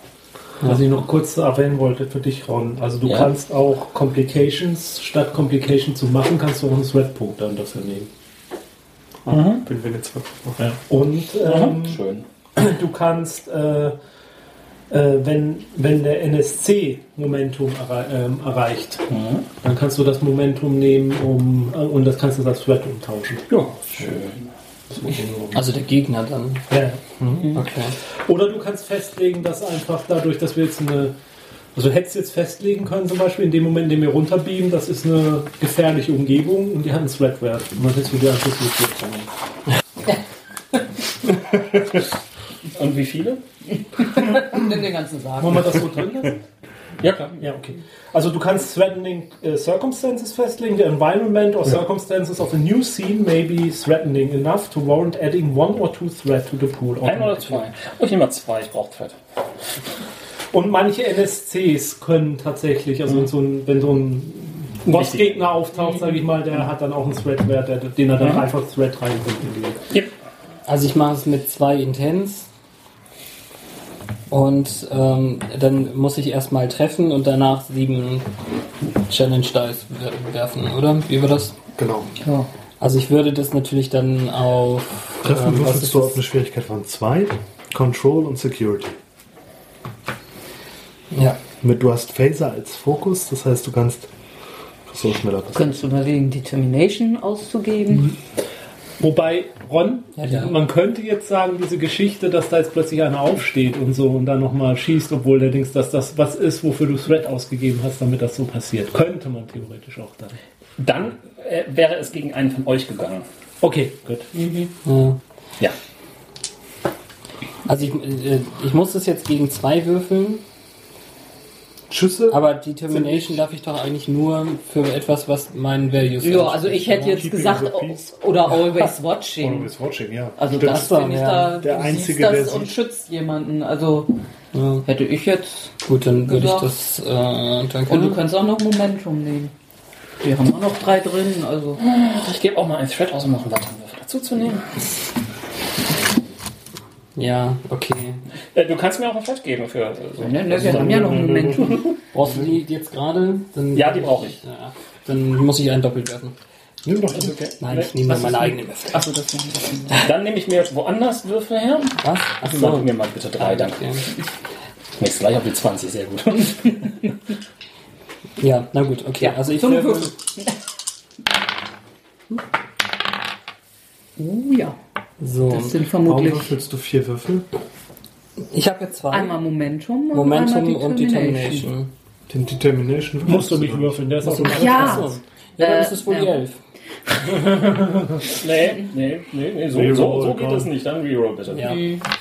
Was ich noch kurz erwähnen wollte für dich, Ron. Also du Ja. kannst auch Complications, statt Complications zu machen, kannst du auch einen Threat-Punkt dann dafür nehmen. Wenn wir jetzt Ja. Und ähm, Schön. du kannst, äh, äh, wenn, wenn der NSC Momentum errei ähm, erreicht, dann kannst du das Momentum nehmen um, äh, und das kannst du als Threat umtauschen. Ja. Schön. Also der Gegner dann. Ja. Okay. Oder du kannst festlegen, dass einfach dadurch, dass wir jetzt eine. Also du hättest jetzt festlegen können, zum Beispiel in dem Moment, in dem wir runterbeamen, das ist eine gefährliche Umgebung und die hat einen Threat-Wert. Und dann hättest du dir einfach so Und wie viele? Nimm den ganzen Sarg. Wollen wir das so drin lassen? Ja, klar. Ja, okay. Also du kannst threatening äh, circumstances festlegen. The environment or circumstances of a new scene may be threatening enough to warrant adding one or two threat to the pool. Ein oder zwei? Oh, ich nehme mal zwei, ich brauche Fett. Und manche NSCs können tatsächlich, also wenn so ein, wenn so ein Bossgegner auftaucht, sage ich mal, der hat dann auch einen Threat-Wert, der- den er dann einfach Threat reinbringt. in die- Yep. Also ich mache es mit zwei Intens. Und ähm, dann muss ich erstmal treffen und danach sieben Challenge Dice wer- werfen, oder? Wie war das? Genau. Also ich würde das natürlich dann auf. Treffen ähm, würfelst du auf eine Schwierigkeit von zwei. Control und Security. Ja. Mit, du hast Phaser als Fokus, das heißt, du kannst so schneller passieren. Könntest du überlegen, Determination auszugeben? Wobei, Ron, Ja, ja. man könnte jetzt sagen, diese Geschichte, dass da jetzt plötzlich einer aufsteht und so und dann nochmal schießt, obwohl der Dings, dass das was ist, wofür du Threat ausgegeben hast, damit das so passiert. Könnte man theoretisch auch dann. Dann äh, wäre es gegen einen von euch gegangen. Okay, gut. ja. Ja. Also ich, äh, ich muss das jetzt gegen zwei würfeln, Schüsse? aber Determination darf ich doch eigentlich nur für etwas, was meinen Values Ja, also ich hätte jetzt Keeping gesagt, oder Always Watching. Always watching, ja. Also Stimmt. das finde ich ja. da, Der du Einzige, siehst das der und schützt jemanden. Also Ja. hätte ich jetzt... Gut, dann würde ich das. Äh, danke. Und du kannst auch noch Momentum nehmen. Wir haben auch noch drei drin, also... Ich gebe auch mal einen Thread aus, um noch einen weiteren Würfel dazu zu nehmen. Ja, okay. Äh, du kannst mir auch einen Thread geben für. äh, So. Ne, ne, wir haben ja noch Momentum. Brauchst du die jetzt gerade? Dann- Ja, die brauche ich. Ja, dann muss ich einen doppelt werfen. Nimm doch das. Okay. Nein, ich nehme meine eigenen Würfel. Achso, das. Dann nehme ich mir woanders Würfel her. Was? Ach Sag so. mir mal bitte drei, danke. Nächstes gleich auf die 20, sehr gut. Ja, na gut, okay. Also ich würfel, Würfel. Oh ja. So, Das sind Warum vermutlich würfelst du vier Würfel? ich habe jetzt zwei. einmal Momentum und Momentum einmal und Determination. Den Determination Musst du nicht würfeln, der ist auf dem Ja. Achso. Ja, dann Äh, ist es wohl die ja. elf. Nee, nee, nee, nee so, so, so geht es nicht. Dann Reroll bitte. Ja,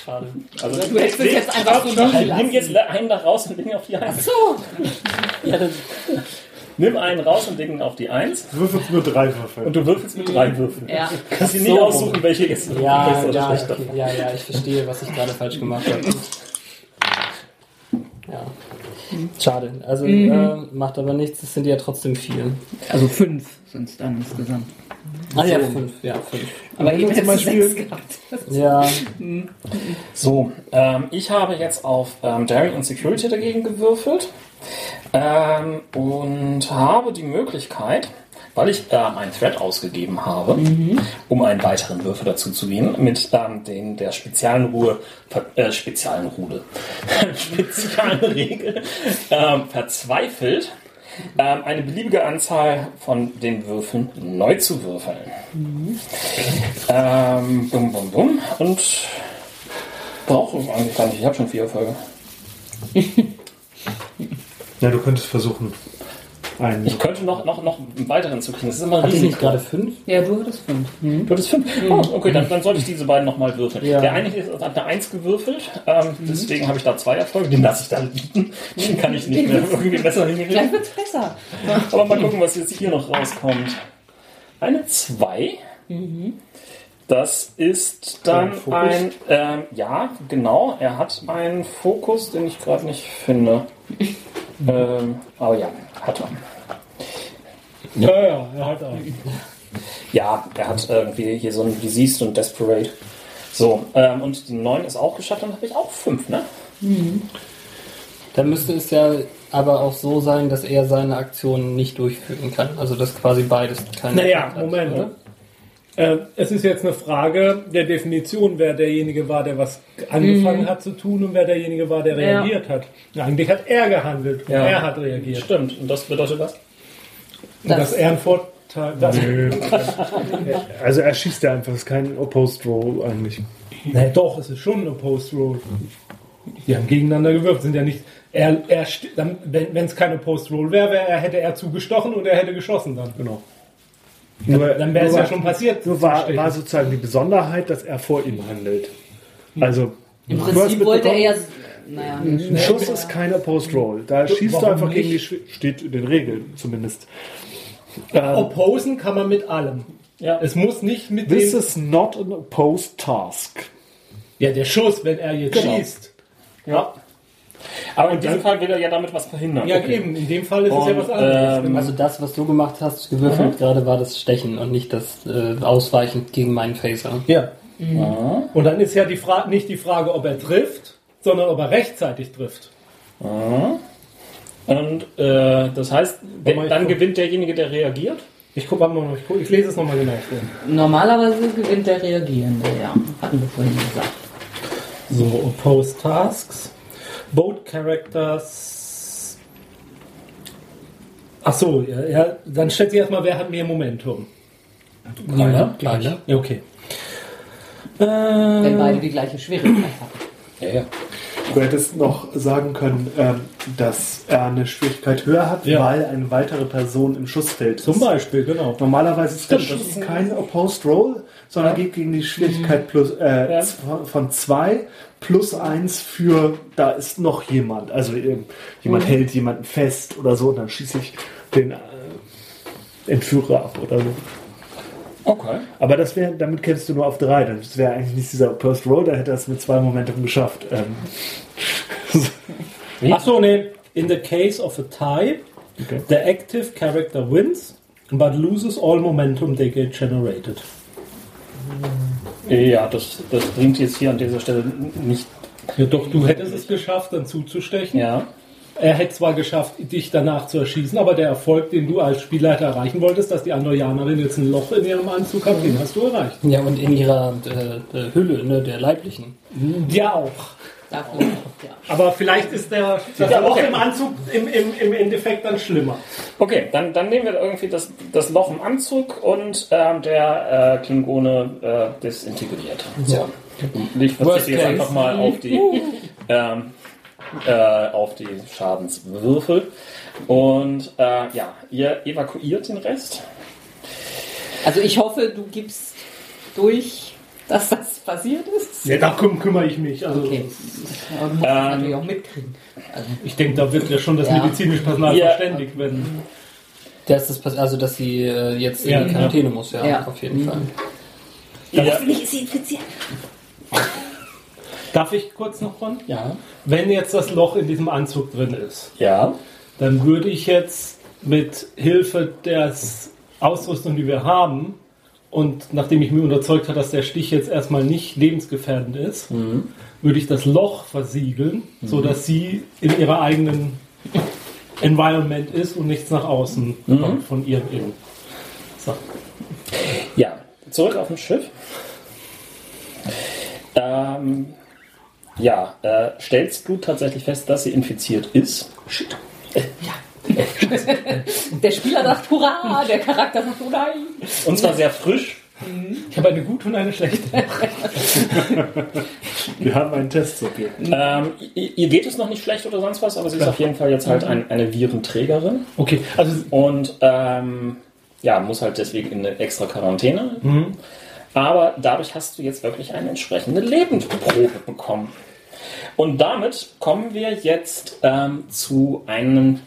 schade. Also, Du hättest es jetzt einfach so Nimm jetzt einen da raus und leg auf die Eins. So, Ja, das, Nimm einen raus und leg ihn auf die Eins. Du würfelst nur drei Würfel. Und du würfelst mit drei Würfeln. ja. Kannst dir Ach nicht so. aussuchen, welche jetzt ja, besser oder ja, schlechter. okay, ja, ja, ich verstehe, was ich gerade falsch gemacht habe. Ja. Schade. Also äh, macht aber nichts, es sind ja trotzdem viel. Also fünf sind es dann insgesamt. Ah ja, fünf, ja, fünf. Aber eben zum Beispiel- sechs gehabt. Ja, So, ähm, ich habe jetzt auf ähm, Daring und Security dagegen gewürfelt ähm, und habe die Möglichkeit, weil ich ähm, einen Thread ausgegeben habe, um einen weiteren Würfel dazu zu gehen, mit ähm, den der speziellen Ruhe, äh, speziellen Ruhe, speziellen Regel ähm, verzweifelt, ähm, eine beliebige Anzahl von den Würfeln neu zu würfeln. Ähm, bum, bum, bum. Und brauche ich eigentlich gar nicht. Ich habe schon vier Erfolge. Ja, du könntest versuchen, einen. Ich könnte noch, noch, noch einen weiteren zu kriegen. Das ist immer ein hatte ich nicht gerade fünf? Ja, du hattest fünf. Du hattest fünf? Oh, okay, dann, dann sollte ich diese beiden nochmal würfeln. Ja. Der eine ist, hat eine Eins gewürfelt, ähm, deswegen habe ich da zwei Erfolge. Den lasse ich da liegen. Den kann ich nicht mehr irgendwie besser Gleich hinkriegen. wird's besser. Aber mal gucken, was jetzt hier noch rauskommt. Eine 2. Das ist dann Ein ein, ähm, ja, genau, er hat einen Fokus, den ich gerade nicht finde. ähm, aber ja, hat er. Ja, ja, er hat einen. Ja, er hat irgendwie hier so ein Diseased und Desperate. So, ähm, und die 9 ist auch geschafft, dann habe ich auch 5, ne? Dann müsste es ja aber auch so sein, dass er seine Aktionen nicht durchführen kann. Also dass quasi beides keine Naja, hat, Moment. oder? Äh, es ist jetzt eine Frage der Definition, wer derjenige war, der was angefangen hat zu tun und wer derjenige war, der Ja. reagiert hat. Eigentlich hat er gehandelt und Ja. er hat reagiert. Stimmt, und das bedeutet was? Und das er ein Vorteil. Das, Nö. Also er schießt ja einfach, ist kein Opposed Roll eigentlich. nee, doch, es ist schon eine Post-Roll. Die haben gegeneinander gewürft, sind ja nicht. Er, er, st- dann, wenn es keine Post-Roll wäre, wär, er, hätte er zugestochen und er hätte geschossen dann. Genau. Dann wäre es nur ja war- schon passiert. Nur war, war sozusagen die Besonderheit, dass er vor ihm handelt. Also Im Prinzip wollte er ja. Naja, Ein Schuss ist keine Opposed Roll. Da schießt du einfach gegen die nicht? Schw steht in den Regeln zumindest. Opposen kann man mit allem. Ja. Es muss nicht mit This dem. is not an opposed task. Ja, der Schuss, wenn er jetzt Genau. schießt. Ja. Aber in diesem Fall will er ja damit was verhindern. Ja, Okay. eben. In dem Fall ist es ja Und, was anderes. ähm, Also das, was du gemacht hast, gewürfelt gerade, war das Stechen und nicht das äh, Ausweichen gegen meinen Phaser. ja. Und dann ist ja die Frage nicht die Frage, ob er trifft, sondern ob er rechtzeitig trifft. Und äh, das heißt, ich dann guck. gewinnt derjenige, der reagiert. Ich gucke mal, ich, guck, ich lese es nochmal genau normalerweise gewinnt der Reagierende, ja. Hatten wir vorhin gesagt. So, Opposed Tasks. Boat Characters. Ach so, ja, ja, dann stellt sich erstmal, wer hat mehr Momentum? Ja, gleich. Ja, okay. Wenn beide die gleiche Schwierigkeit haben. Ja, ja. Du hättest noch sagen können, ähm, dass er eine Schwierigkeit höher hat, Ja. weil eine weitere Person im Schussfeld ist. zum Beispiel, genau. Normalerweise ist der Stimmt, Schuss das ist- kein Opposed Roll, sondern geht gegen die Schwierigkeit plus, äh, Ja. von zwei plus eins für, da ist noch jemand. Also ähm, jemand hält jemanden fest oder so und dann schieße ich den äh, Entführer ab oder so. Okay. Aber das wäre, damit kämpfst du nur auf drei. Das wäre eigentlich nicht dieser Opposed Roll, da hätte er es mit zwei Momentum geschafft. Ähm, Ach so, nee. In the case of a tie, Okay. the active character wins, but loses all momentum they get generated. Ja, das, das bringt jetzt hier an dieser Stelle nicht. Ja, doch, du hättest es geschafft, dann zuzustechen. Ja. Er hätte zwar geschafft, dich danach zu erschießen, aber der Erfolg, den du als Spielleiter erreichen wolltest, dass die Andorianerin jetzt ein Loch in ihrem Anzug hat, den hast du erreicht. Ja, und in ihrer äh, äh, Hülle, ne, der leiblichen. Ja auch. Ja. Aber vielleicht ist der, das Ja, Loch okay. im Anzug im, im, im Endeffekt dann schlimmer. Okay, dann, dann nehmen wir irgendwie das, das Loch im Anzug und ähm, der äh, Klingone äh, desintegriert. So. Ich verzichte jetzt einfach mal auf die, ähm, äh, auf die Schadenswürfel. Und äh, ja, ihr evakuiert den Rest. Also ich hoffe, du gibst durch, dass das passiert ist. Ja, da küm kümmere ich mich. Also Okay. Aber du musst Ähm, natürlich auch mitkriegen. Also, ich denke, da wird ja schon das Ja. medizinische Personal Ja. verständigt, wenn. Dass das pass- also dass sie äh, jetzt in Ja, die ja. Quarantäne muss, ja, Ja. auf jeden Fall. Ihr, ich sie infiziert. Darf ich kurz noch von? ja. Wenn jetzt das Loch in diesem Anzug drin ist, Ja. dann würde ich jetzt mit Hilfe der Ausrüstung, die wir haben, und nachdem ich mir überzeugt habe, dass der Stich jetzt erstmal nicht lebensgefährdend ist, würde ich das Loch versiegeln, sodass sie in ihrer eigenen Environment ist und nichts nach außen kommt von ihrem Innen. So. Ja, zurück auf dem Schiff. Ähm, ja, äh, stellst du tatsächlich fest, dass sie infiziert ist? Der Spieler sagt Hurra, der Charakter sagt Oh nein. Und zwar sehr frisch. Ich habe eine gute und eine schlechte. Wir haben einen Test zu geben. Ähm, ihr, geht es noch nicht schlecht oder sonst was, aber sie ist auf jeden Fall jetzt halt ein, eine Virenträgerin Okay, also und ähm, ja, muss halt deswegen in eine extra Quarantäne. Aber dadurch hast du jetzt wirklich eine entsprechende Lebensprobe bekommen. Und damit kommen wir jetzt ähm, zu einem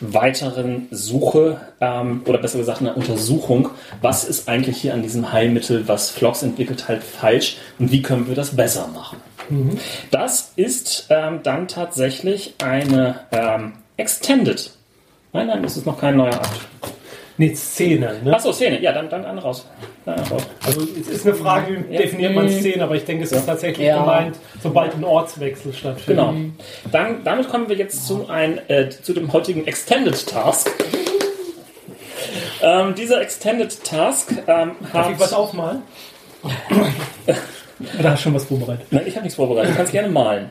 weiteren Suche ähm, oder besser gesagt einer Untersuchung, was ist eigentlich hier an diesem Heilmittel, was Flox entwickelt, halt falsch und wie können wir das besser machen. Das ist ähm, dann tatsächlich eine ähm, Extended. Nein, nein, das ist noch kein neuer Akt. Eine Szene. Ne? Achso, Szene. Ja, dann, dann, dann raus. Dann raus. Also es ist eine Frage, wie definiert man Szene, aber ich denke, es ist tatsächlich Ja. gemeint, sobald ein Ortswechsel stattfindet. Genau. Dann, damit kommen wir jetzt zu, ein, äh, zu dem heutigen Extended Task. Ähm, dieser Extended Task ähm, Darf hat... ich was aufmalen? Oder hast du schon was vorbereitet? Nein, ich habe nichts vorbereitet. Du kannst gerne malen.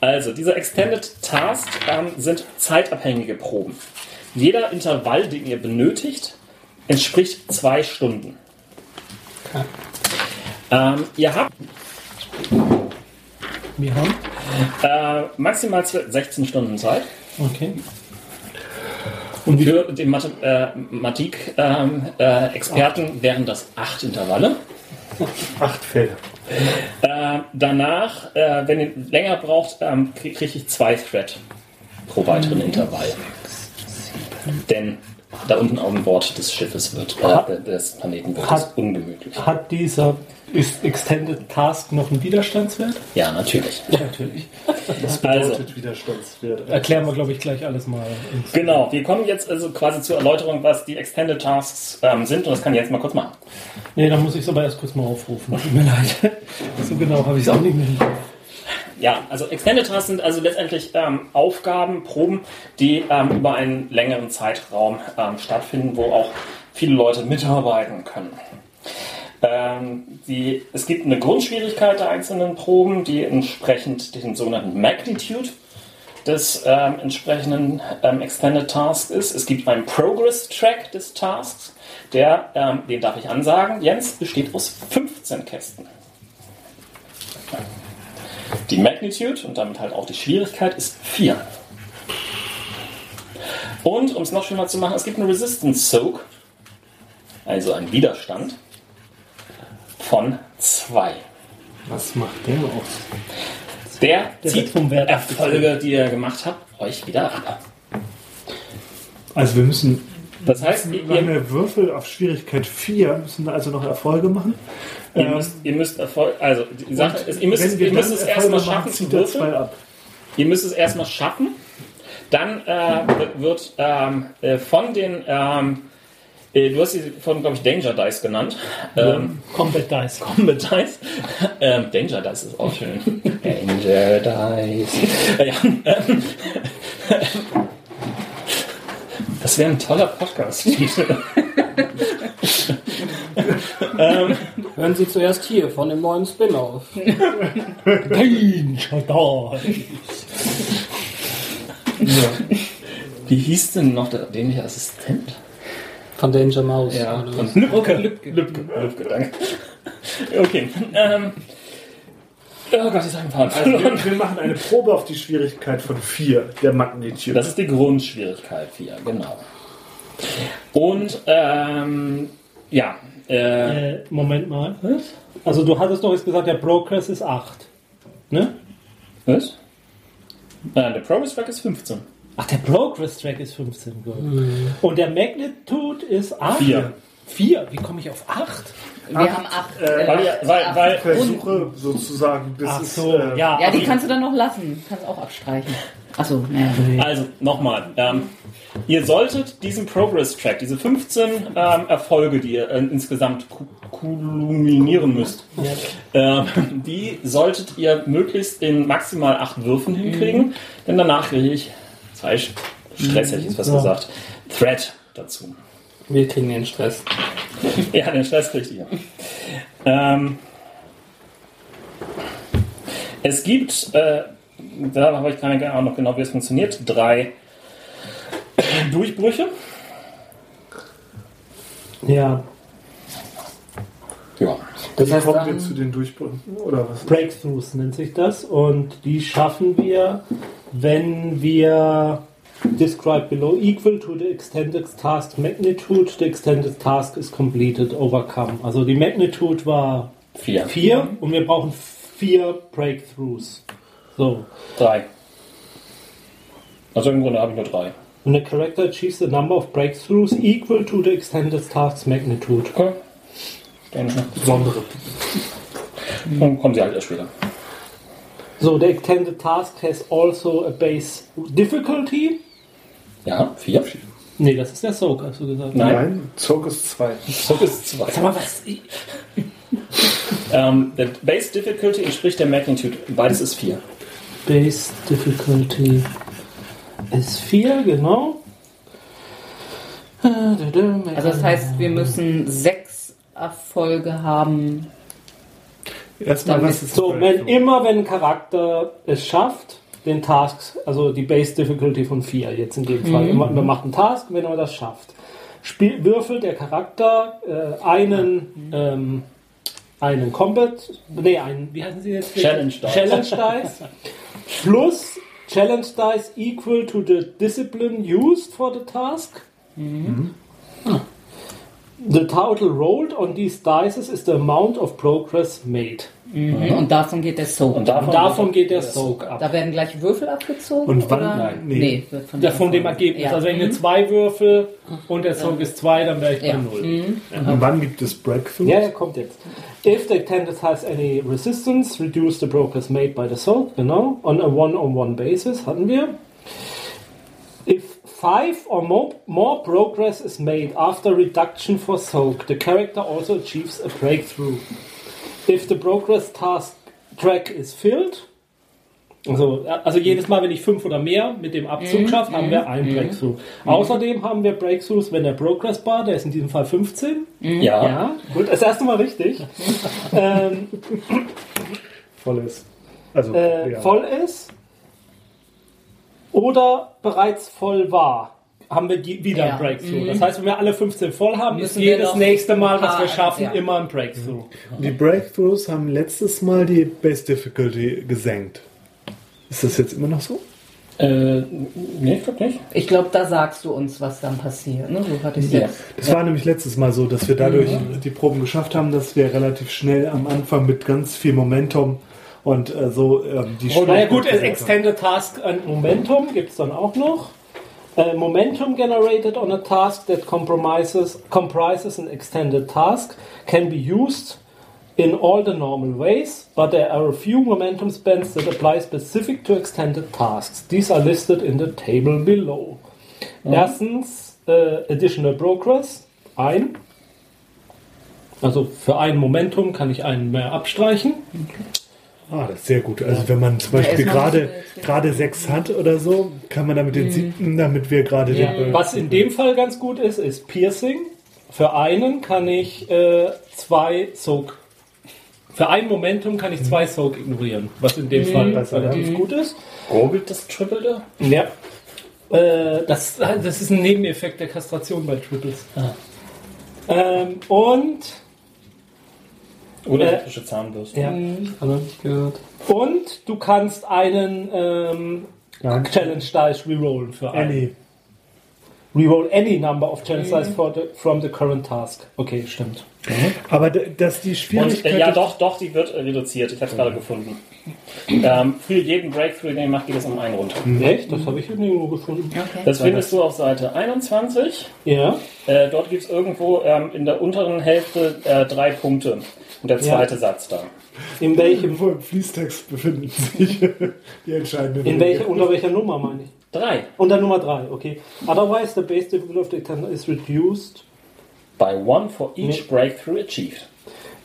Also, dieser Extended Task ähm, sind zeitabhängige Proben. Jeder Intervall, den ihr benötigt, entspricht zwei Stunden. Ähm, ihr habt Wir haben. äh, maximal 16 Stunden Zeit. Okay. Und für den Mathematik-Experten äh, Experten wären das acht Intervalle. Acht Fälle. Äh, danach, äh, wenn ihr länger braucht, ähm, kriege krieg ich zwei Thread pro weiteren Intervall. Denn da unten auf dem Bord des Schiffes wird, äh, des Planeten wird es Hat- ungemütlich. Hat dieser ist Extended Task noch einen Widerstandswert? Ja, natürlich. Natürlich. Also, Bedeutet Widerstandswert. Erklären wir, glaube ich, gleich alles mal. ins- genau, wir kommen jetzt also quasi zur Erläuterung, was die Extended Tasks ähm, sind. Und das kann ich jetzt mal kurz machen. Nee, dann muss ich es aber erst kurz mal aufrufen. Tut mir leid. So genau habe ich es auch nicht mehr. Ja, also Extended Tasks sind also letztendlich ähm, Aufgaben, Proben, die ähm, über einen längeren Zeitraum ähm, stattfinden, wo auch viele Leute mitarbeiten können. Ähm, die, es gibt eine Grundschwierigkeit der einzelnen Proben, die entsprechend den sogenannten Magnitude des ähm, entsprechenden ähm, Extended Task ist. Es gibt einen Progress Track des Tasks, der, den darf ich ansagen, Jens, besteht aus 15 Kästen. Die Magnitude und damit halt auch die Schwierigkeit ist 4. Und um es noch schlimmer zu machen, es gibt einen Resistance Soak, also einen Widerstand von 2. Was macht der aus? Der, Der zieht vom Wert Erfolge, die ihr gemacht habt, euch wieder ab. Also wir müssen Das heißt, ihr, ihr, Würfel auf Schwierigkeit 4, müssen wir also noch Erfolge machen. ihr, Ähm, müsst, ihr müsst Erfolg, also die Sache ist, ihr müsst, wir ihr müsst es erstmal schaffen zu würfeln. ab. Ihr müsst es erstmal schaffen. Dann äh, wird ähm, äh, von den, ähm, äh, du hast sie von, glaube ich, Danger Dice genannt. Ähm, Combat Dice. Combat Dice. ähm, Danger Dice ist auch schön. Danger Dice. Ja, ähm, das wäre ein toller Podcast. Hören Sie zuerst hier von dem neuen Spin-off. Danger Dice. Wie hieß denn noch der dämliche Assistent? Von Danger Mouse. Ja, von was? Lübcke. Lübcke. Lübcke, Lübcke danke. Okay. Ähm, oh Gott, ich sag einen Also wir, wir machen eine Probe auf die Schwierigkeit von 4, der Magnitude. Das ist die Grundschwierigkeit 4, genau. Und, ähm, ja, äh, Äh, Moment mal. Also du hattest doch jetzt gesagt, der Progress ist 8. Ne? was? Äh, der Progress Track ist 15. Ach, der Progress Track ist 15. Gut. Und der Magnitude ist 8? Vier. 4? Wie komme ich auf 8? Wir haben acht. äh, äh, Weil, ihr- weil, weil, Versuche sozusagen, bis Ach es, so, äh, ja. ja, die kannst du dann noch lassen. Kannst auch abstreichen. Achso, naja. Also, nochmal. Ähm, ihr solltet diesen Progress-Track, diese 15 ähm, Erfolge, die ihr äh, insgesamt ku- kulminieren müsst, ähm, die solltet ihr möglichst in maximal 8 Würfen hinkriegen, denn danach kriege ich zwei Stress, hätte ich jetzt was gesagt, Thread dazu. Wir kriegen den Stress. Ja, den Stress kriegt ihr. Ähm, es gibt, äh, da habe ich keine Ahnung noch genau, wie es funktioniert, drei Durchbrüche. Ja, Ja. Das Wie heißt, kommen wir zu den Durchbrüchen? Oder was? Breakthroughs nennt sich das. Und die schaffen wir, wenn wir describe below equal to the extended task magnitude, the extended task is completed, overcome. Also die Magnitude war Vier. 4 und wir brauchen vier Breakthroughs. So. Drei. Also im Grunde habe ich nur drei. Und the character achieves the number of breakthroughs equal to the extended task's magnitude. Okay. Dann, Besondere. dann kommen sie halt erst später. So, the extended task has also a base difficulty. Ja, vier. Nee, das ist der Soak, hast du gesagt. Nein. Nein, Zog ist 2. So ist zwei. Sag mal, was? Ähm, der Base Difficulty entspricht der Magnitude. Beides ist vier. Base difficulty ist 4, genau. Also das heißt, wir müssen sechs Erfolge haben. Erstmal, was ist So, das? wenn immer wenn ein Charakter es schafft, den Task, also die Base Difficulty von 4, jetzt in dem Fall, immer, man macht einen Task, wenn er das schafft, spiel, würfelt der Charakter äh, einen, ähm, einen Combat, nee, einen, wie heißen sie jetzt? Challenge Dice. Challenge Dice plus Challenge Dice equal to the discipline used for the task. The total rolled on these dices is the amount of progress made. Mhm. Und davon geht der Soak. Und davon, Und davon geht der Soak ab. da werden gleich Würfel abgezogen? Und wann? Oder? Nein. Nee. Nee. von, Ja, von dem Ergebnis. Ja. Also wenn ich eine 2 würfel und der Soak ist 2, dann wäre ich bei Ja. 0. Und wann gibt es Breakthroughs? Ja, ja, kommt jetzt. If the attendant has any resistance, reduce the progress made by the soak, genau. On a one-on-one basis hatten wir. If five or more, more progress is made after reduction for soak, the character also achieves a breakthrough. If the progress task track is filled, also, also jedes Mal, wenn ich fünf oder mehr mit dem Abzug schaffe, haben wir ein Breakthrough. Außerdem haben wir Breakthroughs, wenn der Progress Bar, der ist in diesem Fall 15, Ja. ja, gut, das erste Mal richtig. ähm, Voll ist. Also, äh, ja. voll ist oder bereits voll war, haben wir wieder Ja. ein Breakthrough. Das heißt, wenn wir alle 15 voll haben, ist Müssen wir jedes nächste Mal, was wir schaffen, ja. immer ein Breakthrough. Die Breakthroughs haben letztes Mal die Base Difficulty gesenkt. Ist das jetzt immer noch so? Äh, nee, ich glaube nicht. Ich glaube, da sagst du uns, was dann passiert. Ne? So hatte ich Ja. jetzt. Das war nämlich letztes Mal so, dass wir dadurch die Proben geschafft haben, dass wir relativ schnell am Anfang mit ganz viel Momentum und äh, so ähm, die Oh, naja, gut, Extended Task and Momentum gibt es dann auch noch. Äh, momentum generated on a task that compromises, comprises an extended task can be used in all the normal ways, but there are a few momentum spends that apply specific to extended tasks. These are listed in the table below. Erstens, äh, Additional Progress, ein. Also für ein Momentum kann ich einen mehr abstreichen. Ah, das ist sehr gut. Also wenn man zum Beispiel gerade gerade sechs hat oder so, kann man damit den siebten, damit wir gerade Ja. den Was in dem Fall ganz gut ist, ist Piercing. für einen kann ich äh, zwei Soak. Für ein Momentum kann ich zwei Soak ignorieren, was in dem Fall relativ gut ist. Gurgelt das Triple da? Ja. Äh, das, das ist ein Nebeneffekt der Kastration bei Triples. Ähm, und, Oder Äh, elektrische Zahnbürste. ja, Ich habe nicht gehört. und du kannst einen ähm, Challenge Dice rerollen für einen. Annie. Reroll any number of challenge dice for the, from the current task. Okay, stimmt. Aber d- dass die Und, Schwierigkeit. äh, ja, doch, doch, die wird äh, reduziert. Ich habe es gerade gefunden. Ähm, für jeden Breakthrough, den ihr macht, geht es um einen runter. Echt? Das habe ich nirgendwo gefunden. Das findest du auf Seite 21. Ja. Äh, dort gibt es irgendwo ähm, in der unteren Hälfte äh, drei Punkte. Und der zweite Satz da. In welchem, Wo im Fließtext befinden sich die entscheidenden in welcher, unter welcher Nummer meine ich? Drei. Unter Nummer 3, okay. Otherwise, the base difficulty of the is reduced By one for each breakthrough achieved.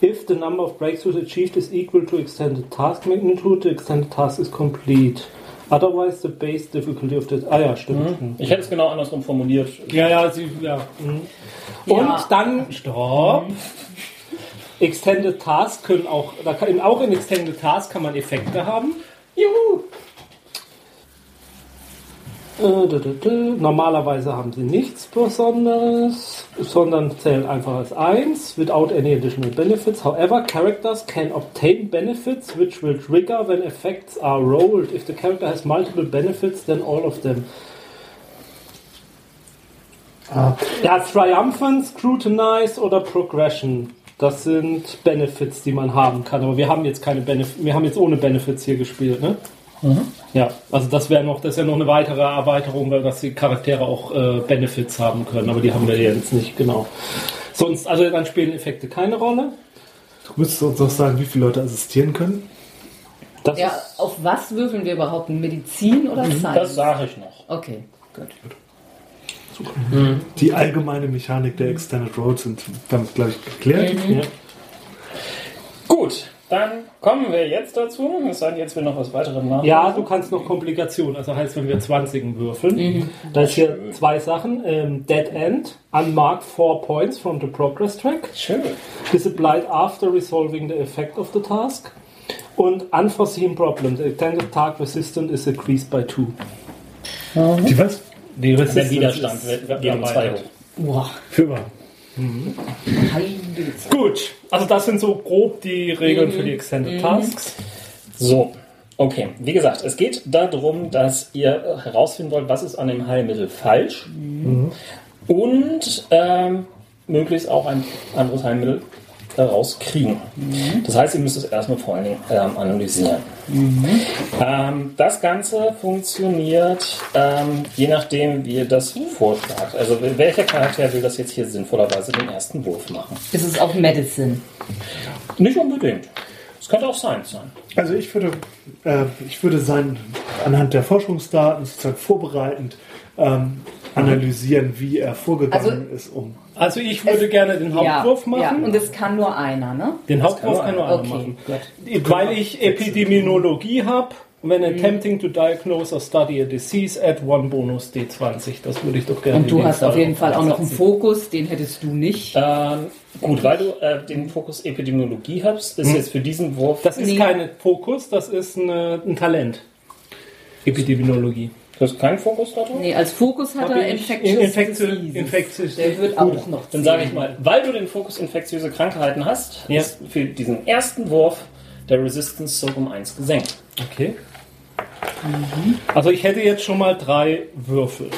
if the number of breakthroughs achieved is equal to extended task magnitude, the extended task is complete. Otherwise, the base difficulty of the... Ah ja, stimmt. Mhm. Ich hätte es genau andersrum formuliert. Ja, ja, sie, ja. Mhm. Und Ja. dann, stopp. Extended Task können auch, da kann, auch in Extended Task kann man Effekte haben. Juhu! Normalerweise haben sie nichts Besonderes, sondern zählen einfach als 1, without any additional benefits. However, characters can obtain benefits which will trigger when effects are rolled. If the character has multiple benefits, then all of them. Ja, Triumphant, Scrutinize oder Progression. Das sind Benefits, die man haben kann. Aber wir haben jetzt keine Benefits. Wir haben jetzt ohne Benefits hier gespielt, ne? Ja, also das wäre noch, das ist ja noch eine weitere Erweiterung, weil dass die Charaktere auch äh, Benefits haben können, aber die haben wir jetzt nicht, genau. Sonst, also dann spielen Effekte keine Rolle. Du müsstest uns auch sagen, wie viele Leute assistieren können. Das Ja, ist, auf was würfeln wir überhaupt? Medizin oder Das Science? sage ich noch. Okay, gut. Die allgemeine Mechanik der Extended Roads sind damit, glaube ich, geklärt. ja. Gut, dann kommen wir jetzt dazu. Es sei denn, jetzt will noch was weiteres nach. Ja, du kannst noch Komplikationen. Also heißt, wenn wir 20 würfeln, da ist hier zwei Sachen. Ähm, Dead End, unmarked four points from the progress track. Schön. Is applied after resolving the effect of the task. Und unforeseen problem. The extended task resistance is increased by two. Die was? Die Der Widerstand wird, wird um zwei hoch. Boah, Für immer. Heilige Gut, also das sind so grob die Regeln für die Extended Tasks. So, okay. Wie gesagt, es geht darum, dass ihr herausfinden wollt, was ist an dem Heilmittel falsch und ähm, möglichst auch ein anderes Heilmittel herauskriegen. Das heißt, ihr müsst es erstmal vor allen Dingen ähm, analysieren. Ähm, das Ganze funktioniert ähm, je nachdem, wie ihr das vorschlagt. Also welcher Charakter will das jetzt hier sinnvollerweise den ersten Wurf machen? Ist es auch Medicine? Nicht unbedingt. Es könnte auch Science sein. Also ich würde, äh, ich würde sein anhand der Forschungsdaten sozusagen vorbereitend ähm, analysieren, wie er vorgegangen ist, um Also ich würde gerne den Hauptwurf ja, Ja, machen. und es kann nur einer, ne? den Hauptwurf kann kann nur nur einer Okay, machen. gut. Weil ich Epidemiologie habe. When attempting to diagnose or study a disease, add one bonus D20. Das würde ich doch gerne. Und du hast auf jeden Fall auch noch einen. Fokus, den hättest du nicht. Ähm, gut, weil du äh, den Fokus Epidemiologie hast, ist jetzt für diesen Wurf. Das ist Nee. kein Fokus, das ist eine, ein Talent. Epidemiologie. Du hast keinen Fokus da drauf? Nee, als Fokus hat Hab er Infectious Infectious-. Infectious- Der wird auch noch Dann sage ich mal, weil du den Fokus infektiöse Krankheiten hast, Ja. ist für diesen ersten Wurf der Resistance so um 1 gesenkt. Okay. Also ich hätte jetzt schon mal drei Würfel.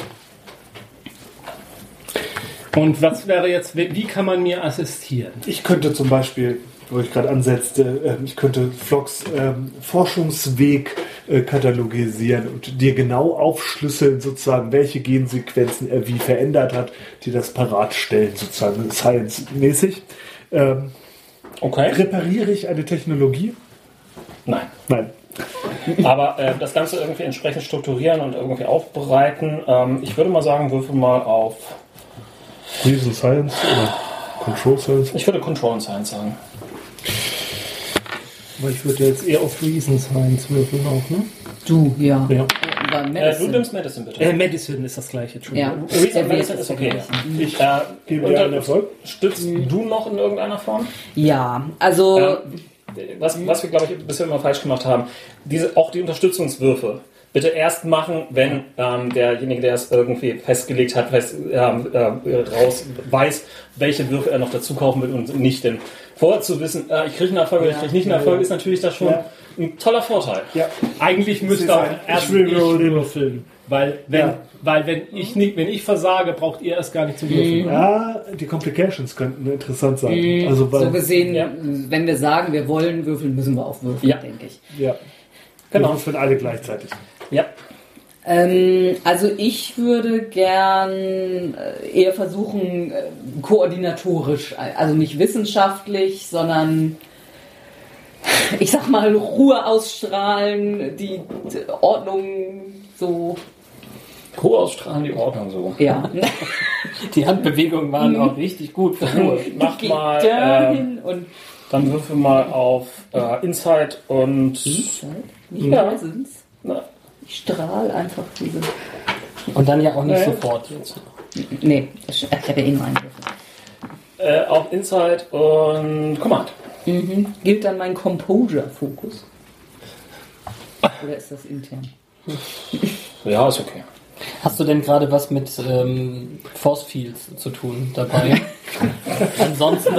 Und was wäre jetzt, wie kann man mir assistieren? Ich könnte zum Beispiel, wo ich gerade ansetzte, ähm, ich könnte Flocks ähm, Forschungsweg äh, katalogisieren und dir genau aufschlüsseln, sozusagen, welche Gensequenzen er wie verändert hat, die das parat stellen, sozusagen science-mäßig. Ähm, Okay. repariere ich eine Technologie? Nein. Nein. Aber äh, das Ganze irgendwie entsprechend strukturieren und irgendwie aufbereiten. Ähm, ich würde mal sagen, würfel mal auf. Reason Science oder Control Science? Ich würde Control Science sagen. Aber ich würde jetzt eher auf Reason Science würfeln auch, ne? Du, ja. Ja. war Äh, du nimmst Medicine bitte. Äh, Medicine ist das gleiche, ja, Entschuldigung. Reason Medicine ist ist okay. vergleichen. Ich äh, Gebe dir einen Erfolg. Stützt du noch in irgendeiner Form? Ja, also Ja. Was, was wir, glaube ich, bisher immer falsch gemacht haben, diese, auch die Unterstützungswürfe bitte erst machen, wenn ähm, derjenige, der es irgendwie festgelegt hat, fest, ähm, äh, raus weiß, welche Würfe er noch dazu kaufen will und nicht. Denn vorher zu wissen, äh, ich kriege einen Erfolg oder ich kriege nicht einen Erfolg, ist natürlich da schon Ja. ein toller Vorteil. Ja. Eigentlich müsste auch erst ich will würfeln. Weil wenn, Ja. weil wenn ich nicht, wenn ich versage, braucht ihr erst gar nicht zu würfeln. Ja, die Complications könnten interessant sein. Also, weil, so gesehen, Ja. wenn wir sagen, wir wollen würfeln, müssen wir auch würfeln, Ja. denke ich. ja. Genau. Wir würfeln alle gleichzeitig. Ja. Ähm, also ich würde gern äh, eher versuchen, äh, koordinatorisch, also nicht wissenschaftlich, sondern ich sag mal Ruhe ausstrahlen, die Ordnung so, Ruhe ausstrahlen, die Ordnung so. ja. Die Handbewegungen waren auch richtig gut Ruhe. Mach mal, äh, dahin und dann würfel mal auf äh, Insight und nicht Ja. Presence. Na. Ich strahl einfach diese. Und dann ja auch nicht Ja. sofort jetzt. Nee, ich, habe ja eh nur einen Würfel. äh, auf Insight und Command. Mhm. Gilt dann mein Composure-Fokus? Oder ist das intern? Ja, ist okay. Hast du denn gerade was mit ähm, Force Fields zu tun dabei? ansonsten,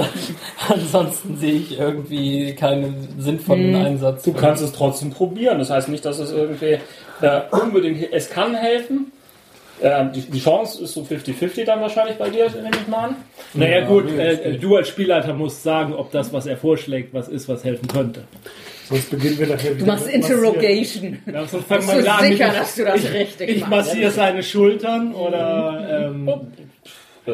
ansonsten sehe ich irgendwie keinen sinnvollen Einsatz. Du kannst es trotzdem probieren. Das heißt nicht, dass es irgendwie äh, unbedingt. Es kann helfen. Äh, die, die Chance ist so 50-50 dann wahrscheinlich bei dir, nehme ich mal an. Naja gut, äh, du als Spielleiter musst sagen, ob das, was er vorschlägt, was ist, was helfen könnte. Sonst beginnen wir nachher wieder. Du machst. Interrogation. Ja, sonst Bist du wir an sicher, dass du das richtig Ich machst? massiere seine Schultern oder ähm,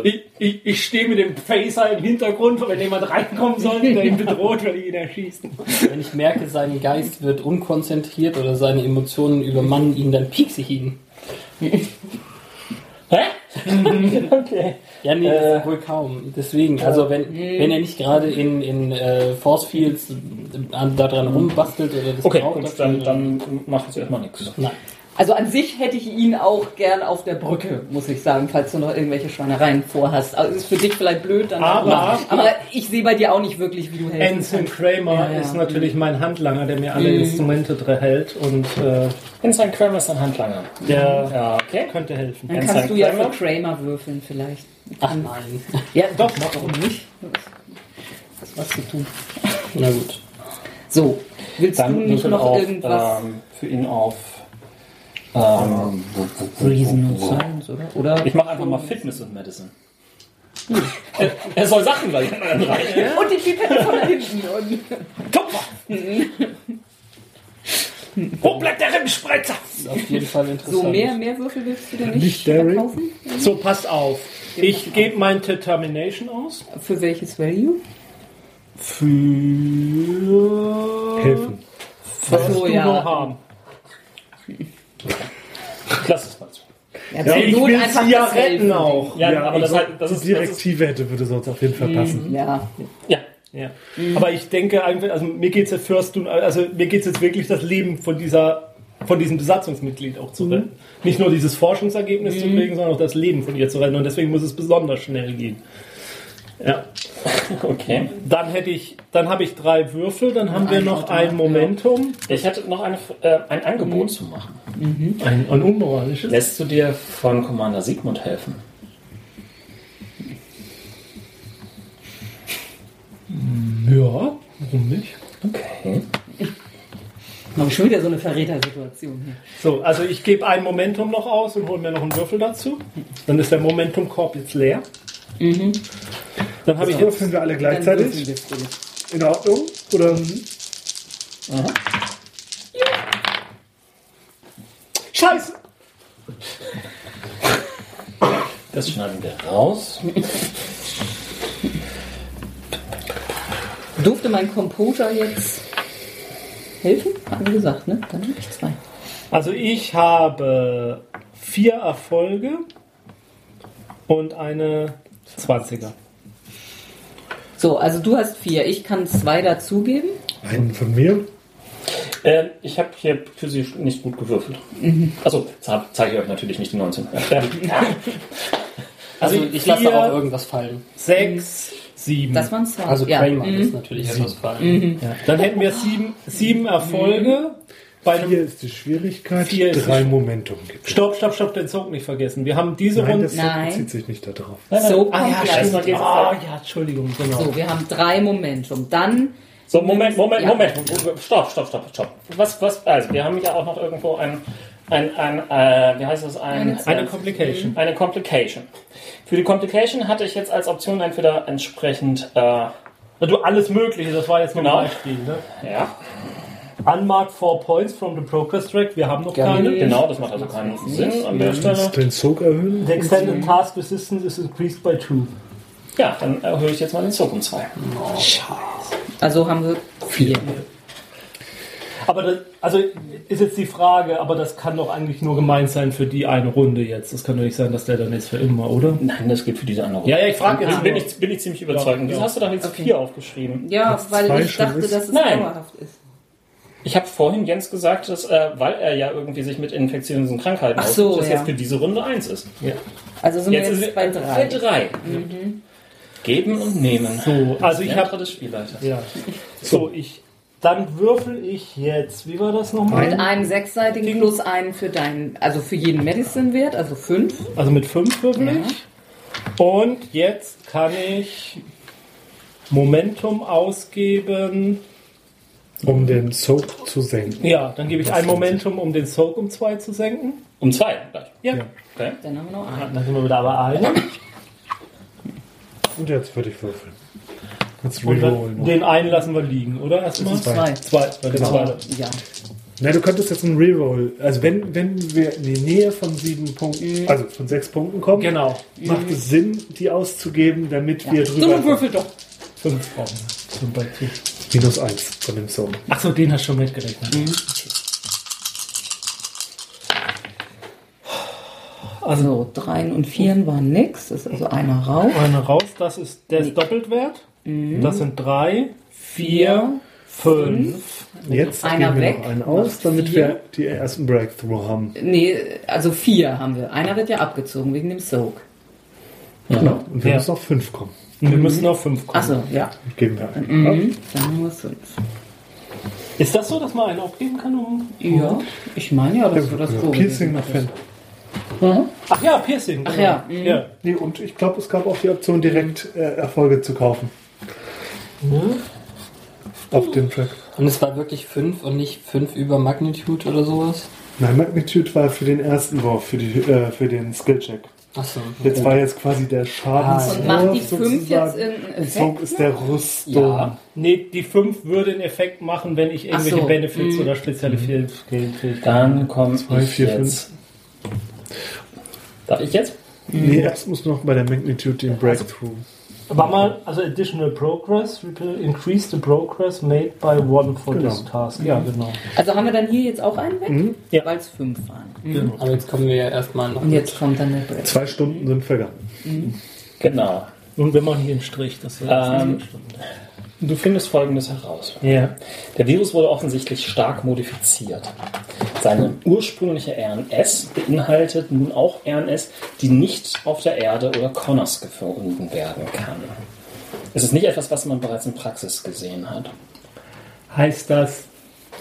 ich, ich, ich stehe mit dem Phaser im Hintergrund, wenn jemand reinkommen sollte, der ihn bedroht, will ich ihn erschießen. Wenn ich merke, sein Geist wird unkonzentriert oder seine Emotionen übermannen ihn, dann piekse ich ihn. Hä? okay. Ja, nee, Äh. wohl kaum. Deswegen, also wenn, wenn er nicht gerade in, in äh, Force Fields an, daran rumbastelt oder das Okay, braucht gut, dann, dann macht es erstmal nichts. Nein. Also an sich hätte ich ihn auch gern auf der Brücke, muss ich sagen, falls du noch irgendwelche Schweinereien vorhast. Also ist für dich vielleicht blöd, dann Aber- aber ich sehe bei dir auch nicht wirklich, wie du helfen Ensign. Kramer Ja, ja. ist natürlich mein Handlanger, der mir alle Instrumente dre- hält und äh, Inside Kramer ist ein Handlanger. der Ja, okay. könnte helfen. Dann Ensign kannst du ja für Kramer? Kramer würfeln vielleicht. Ach nein. Ja, doch, warum nicht? Das was zu tun. Na gut. So, willst Dann du nicht würfel noch auf, irgendwas? ähm, für ihn auf. Ähm, Reason und Science, oder? Oder? ich mache einfach mal Fitness und Medicine. er, er soll Sachen gleich anreichen. Und die Pipette von da hinten. Und Wo bleibt der ist auf jeden Fall interessant. so, mehr, mehr Würfel willst du denn nicht, Nicht Daring? verkaufen? So, passt auf. Ich gebe mein Determination aus. Für welches Value? Für Helfen. was So, du ja. noch haben. Lass es mal. Ja, Ja, zur ich will einfach sie ja das retten auch. Ja, aber das, halt, das die ist. Das ist Direktive hätte, würde sonst auf jeden Fall passen. Ja, ja. Ja. Aber ich denke also mir geht es ja first, also mir geht es jetzt wirklich das Leben von dieser von diesem Besatzungsmitglied auch zu retten. Nicht nur dieses Forschungsergebnis zu kriegen, sondern auch das Leben von ihr zu retten. Und deswegen muss es besonders schnell gehen. Ja. Okay. Dann hätte ich, dann habe ich drei Würfel, dann haben wir noch ein Momentum. Ich hätte noch eine, äh, ein Angebot zu machen. Ein, ein unmoralisches. Lässt du dir von Commander Sigmund helfen? Ja, warum nicht? Okay. Ich schon wieder so eine Verrätersituation hier. So, also ich gebe ein Momentum noch aus und hole mir noch einen Würfel dazu. Dann ist der Momentumkorb jetzt leer. Dann habe ich Also jetzt würfeln wir alle gleichzeitig. In Ordnung? Oder Scheiße! Das schneiden wir raus. Durfte mein Composure jetzt helfen? Haben wir gesagt, ne? Dann habe ich zwei. Also ich habe vier Erfolge und eine 20er. So, also du hast vier. Ich kann zwei dazugeben. einen von mir. Äh, ich habe hier für Sie nicht gut gewürfelt. Also zeige ich euch natürlich nicht die 19. Ähm, Also ich lasse auch irgendwas fallen. Sechs, sieben. Das waren zwei. Also ja. Kramer Mhm. lässt natürlich etwas fallen. ja. Dann hätten wir sieben, sieben Erfolge. Bei Vier ist die Schwierigkeit, Vier ist drei Momentum gibt es. Stopp, stopp, stopp, den Zug nicht vergessen. Wir haben diese Nein, Runde. das Nein. bezieht sich nicht darauf. So ah ja, gleich. geht's Ah, ja, Entschuldigung, genau. So, wir haben drei Momentum. Dann So, Moment, Moment, Ja. Moment. Stopp, stopp, stopp, stopp. Was, was, also, wir haben ja auch noch irgendwo ein, ein, ein äh, wie heißt das, ein, Eine ein, Complication. eine Complication. Für die Complication hatte ich jetzt als Option entweder entsprechend, äh, Du, alles Mögliche, das war jetzt nur Genau. ein Beispiel. Ne? ja, Unmarked four points from the progress track. Wir haben noch keine. genau, das macht also keinen Sinn an der Stelle. Den Zug erhöhen. The extended task resistance is increased by two. Ja, dann erhöhe ich jetzt mal den Zug um zwei. also haben wir vier. Aber das, also ist jetzt die Frage, aber das kann doch eigentlich nur gemeint sein für die eine Runde jetzt. Das kann doch nicht sein, dass der dann jetzt für immer, oder? Nein, das gilt für diese andere. Ja, ja, ich frage jetzt bin, ich, bin ich ziemlich überzeugt. Und Wieso Ja. hast du da jetzt vier aufgeschrieben? Ja, weil ich dachte, ist? dass es Nein. dauerhaft ist. Ich habe vorhin Jens gesagt, dass, äh, weil er ja irgendwie sich mit infektiösen Krankheiten Ach so, auskennt, dass ja. jetzt für diese Runde eins ist. Also sind Jetzt wir jetzt bei drei. Bei drei. Geben und nehmen. So, also ich habe des Spielleiters. ja. So, ich dann würfel ich jetzt. Wie war das nochmal? Mit einem sechsseitigen plus einen für deinen, also für jeden Medicine-Wert, also fünf. Also mit fünf würfel Ja. ich. Und jetzt kann ich Momentum ausgeben. Um den Soak zu senken. Ja, dann gebe ich ein Momentum, um den Soak um zwei zu senken. Um zwei gleich. Ja. Okay. Dann haben wir noch einen. Dann sind wir wieder bei einem. Und jetzt würde ich würfeln. Rerollen. dann, noch. den einen lassen wir liegen, oder? Erstmal? Zwei. Zwei. Bei der zweite. Ja. Na, du könntest jetzt einen Reroll. Also wenn, wenn wir in die Nähe von sieben Punkten, also von sechs Punkten kommen, Genau. macht es Sinn, die auszugeben, damit wir So, drüber würfel doch. Fünf brauchen wir. Zum Beispiel. minus eins von dem Soak. Achso, den hast du schon mitgerechnet. Also Dreien und Vieren waren nix. Das ist also einer raus. Eine raus, das ist der ist Doppeltwert. Das sind drei, vier, fünf. Jetzt Einer geben wir weg, noch einen aus, damit vier. wir die ersten Breakthrough haben. Nee, also vier haben wir. Einer wird ja abgezogen wegen dem Soak. Genau. Und wir Ja. müssen auf fünf kommen. Wir müssen auf fünf kommen. Achso, ja. Geben wir einen. Mhm. Dann haben wir fünf. Ist das so, dass man einen aufgeben kann? Um Ja, ich meine ja, dass du das Ja, vorgesehen Piercing nach hattest. Fan. Ach ja, Piercing. Ach genau. ja, mhm. ja. Nee, und ich glaube, es gab auch die Option, direkt äh, Erfolge zu kaufen. Auf dem Track. Und es war wirklich 5 und nicht 5 über Magnitude oder sowas? Nein, Magnitude war für den ersten Wurf, für, die, äh, für den Skillcheck. Achso. Jetzt war jetzt quasi der Schadenswurf. Und macht die fünf jetzt so Effekt? ist der Rüstung. Ja. Nee, die fünf würde einen Effekt machen, wenn ich irgendwelche so. Benefits Mhm. oder spezielle Fähigkeiten. Dann kommt Zwei, ich vier, jetzt. Darf ich jetzt? Nee, erst muss noch bei der Magnitude den Breakthrough. War mal, also additional progress, will increase the progress made by one for this Genau. task. Ja, genau. Also haben wir dann hier jetzt auch einen weg? Ja. Weil es fünf waren. genau. Aber jetzt kommen wir ja erstmal noch. Und jetzt kommt dann der Break. Zwei Stunden sind vergangen. Genau. Und wir machen hier einen Strich. Das ist Ähm, Du findest Folgendes heraus. ja. Der Virus wurde offensichtlich stark modifiziert. Seine ursprüngliche RNS beinhaltet nun auch RNS, die nicht auf der Erde oder Connors gefunden werden kann. Es ist nicht etwas, was man bereits in Praxis gesehen hat. Heißt das,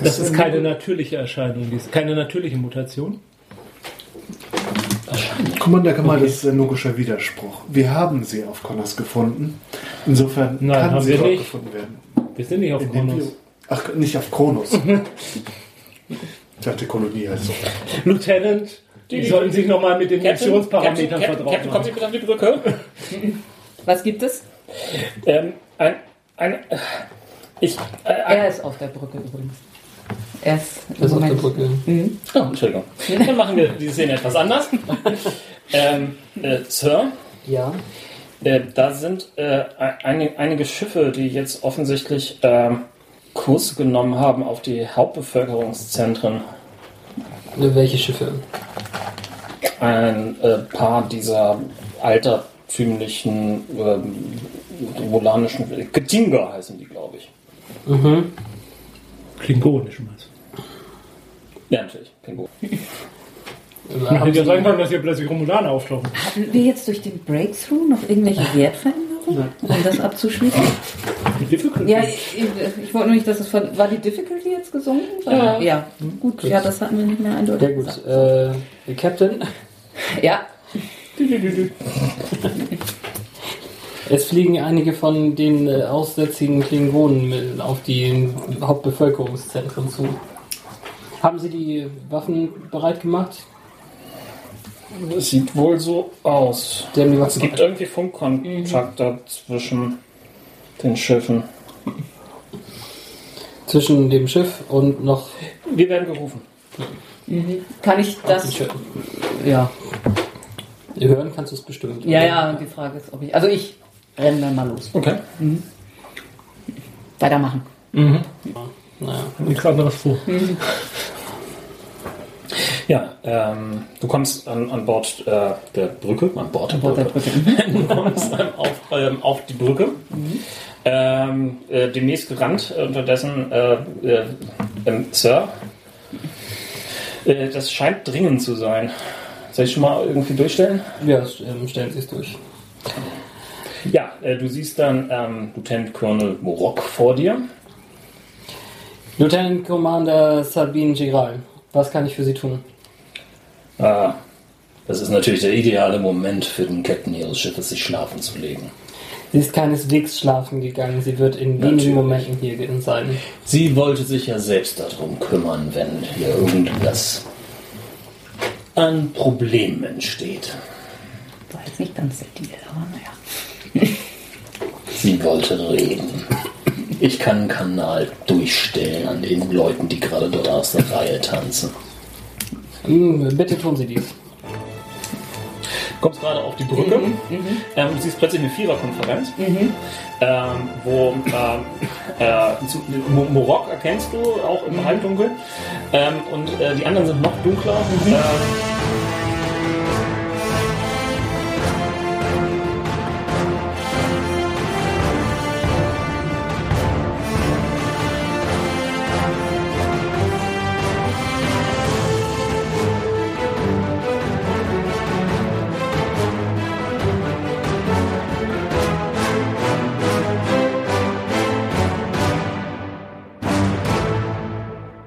das ist keine natürliche Erscheinung, dies- keine natürliche Mutation? Commander Kamal, das ist ein logischer Widerspruch. Wir haben sie auf Connors gefunden. Insofern Nein, kann haben sie wir dort nicht. gefunden werden. Wir sind nicht auf Kronos. Ach, nicht auf Kronos. ich dachte, Kolonie heißt so. Lieutenant, die sollten sich nochmal mit den Missionsparametern vertraut Captain, kommen Sie bitte auf die Brücke. Was gibt es? Ähm, ein, ein, ich, äh, ein, Er ist auf der Brücke übrigens. Er ist im Das ist auf der Moment- Brücke. oh, Entschuldigung. Dann machen wir die Szene etwas anders. ähm, äh, Sir, Ja. Äh, da sind äh, ein, einige Schiffe, die jetzt offensichtlich ähm, Kurs genommen haben auf die Hauptbevölkerungszentren. Welche Schiffe? Ein äh, paar dieser altertümlichen ähm, romulanischen Ketinga heißen die, glaube ich. Klingonisch meinst Ja, natürlich. Pingu. Man hätte ja sagen können, dass hier plötzlich Romulaner auftauchen. Hatten wir jetzt durch den Breakthrough noch irgendwelche Wertveränderungen, um das abzuschließen? Die Difficulty. Ja, ich, ich wollte nur nicht, dass es von, war die Difficulty jetzt gesunken? Ja. Ja, gut. Ja, das hatten wir nicht mehr eindeutig. Ja gut, äh, der Captain. Ja, Es fliegen einige von den äh, aussätzigen Klingonen mit- auf die Hauptbevölkerungszentren zu. Haben Sie die Waffen bereit gemacht? Das sieht wohl so aus. Die haben die Es Waffen gibt bereit. irgendwie Funkkontakte zwischen den Schiffen. zwischen dem Schiff und noch Wir werden gerufen. kann ich das? Ja, Hören kannst du es bestimmt. ja, ja. Die Frage ist, ob ich. Also ich renne dann mal los. Okay. Weitermachen. Naja. Nichts anderes vor. Ja, ähm, du kommst an, an Bord äh, der Brücke, an Bord der Bord der Brücke. Brücke. du kommst ähm, auf, ähm, auf die Brücke. Ähm, äh, demnächst gerannt, äh, unterdessen, äh, äh, ähm, Sir, äh, das scheint dringend zu sein. Soll ich schon mal irgendwie durchstellen? Ja, ähm, stellen Sie es durch. Ja, äh, du siehst dann ähm, Lieutenant Colonel Morok vor dir. Lieutenant Commander Sabine Giral, was kann ich für Sie tun? Ah, das ist natürlich der ideale Moment für den Captain ihres Schiffes, sich schlafen zu legen. Sie ist keineswegs schlafen gegangen. Sie wird in Natürlich. wenigen Momenten hier sein. Sie wollte sich ja selbst darum kümmern, wenn hier irgendwas an Problemen entsteht. War jetzt nicht ganz der Deal, aber naja. Sie wollte reden. Ich kann einen Kanal durchstellen an den Leuten, die gerade dort aus der Reihe tanzen. Hm, Bitte tun Sie dies. kommst gerade auf die Brücke. Ähm, du siehst plötzlich eine Viererkonferenz, ähm, wo ähm, äh, Mo- Morok erkennst du auch im Halbdunkel. Ähm, und äh, die anderen sind noch dunkler. Ähm,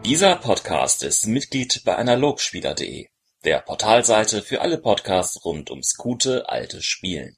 Dieser Podcast ist Mitglied bei Analogspieler.de, der Portalseite für alle Podcasts rund ums gute alte Spielen.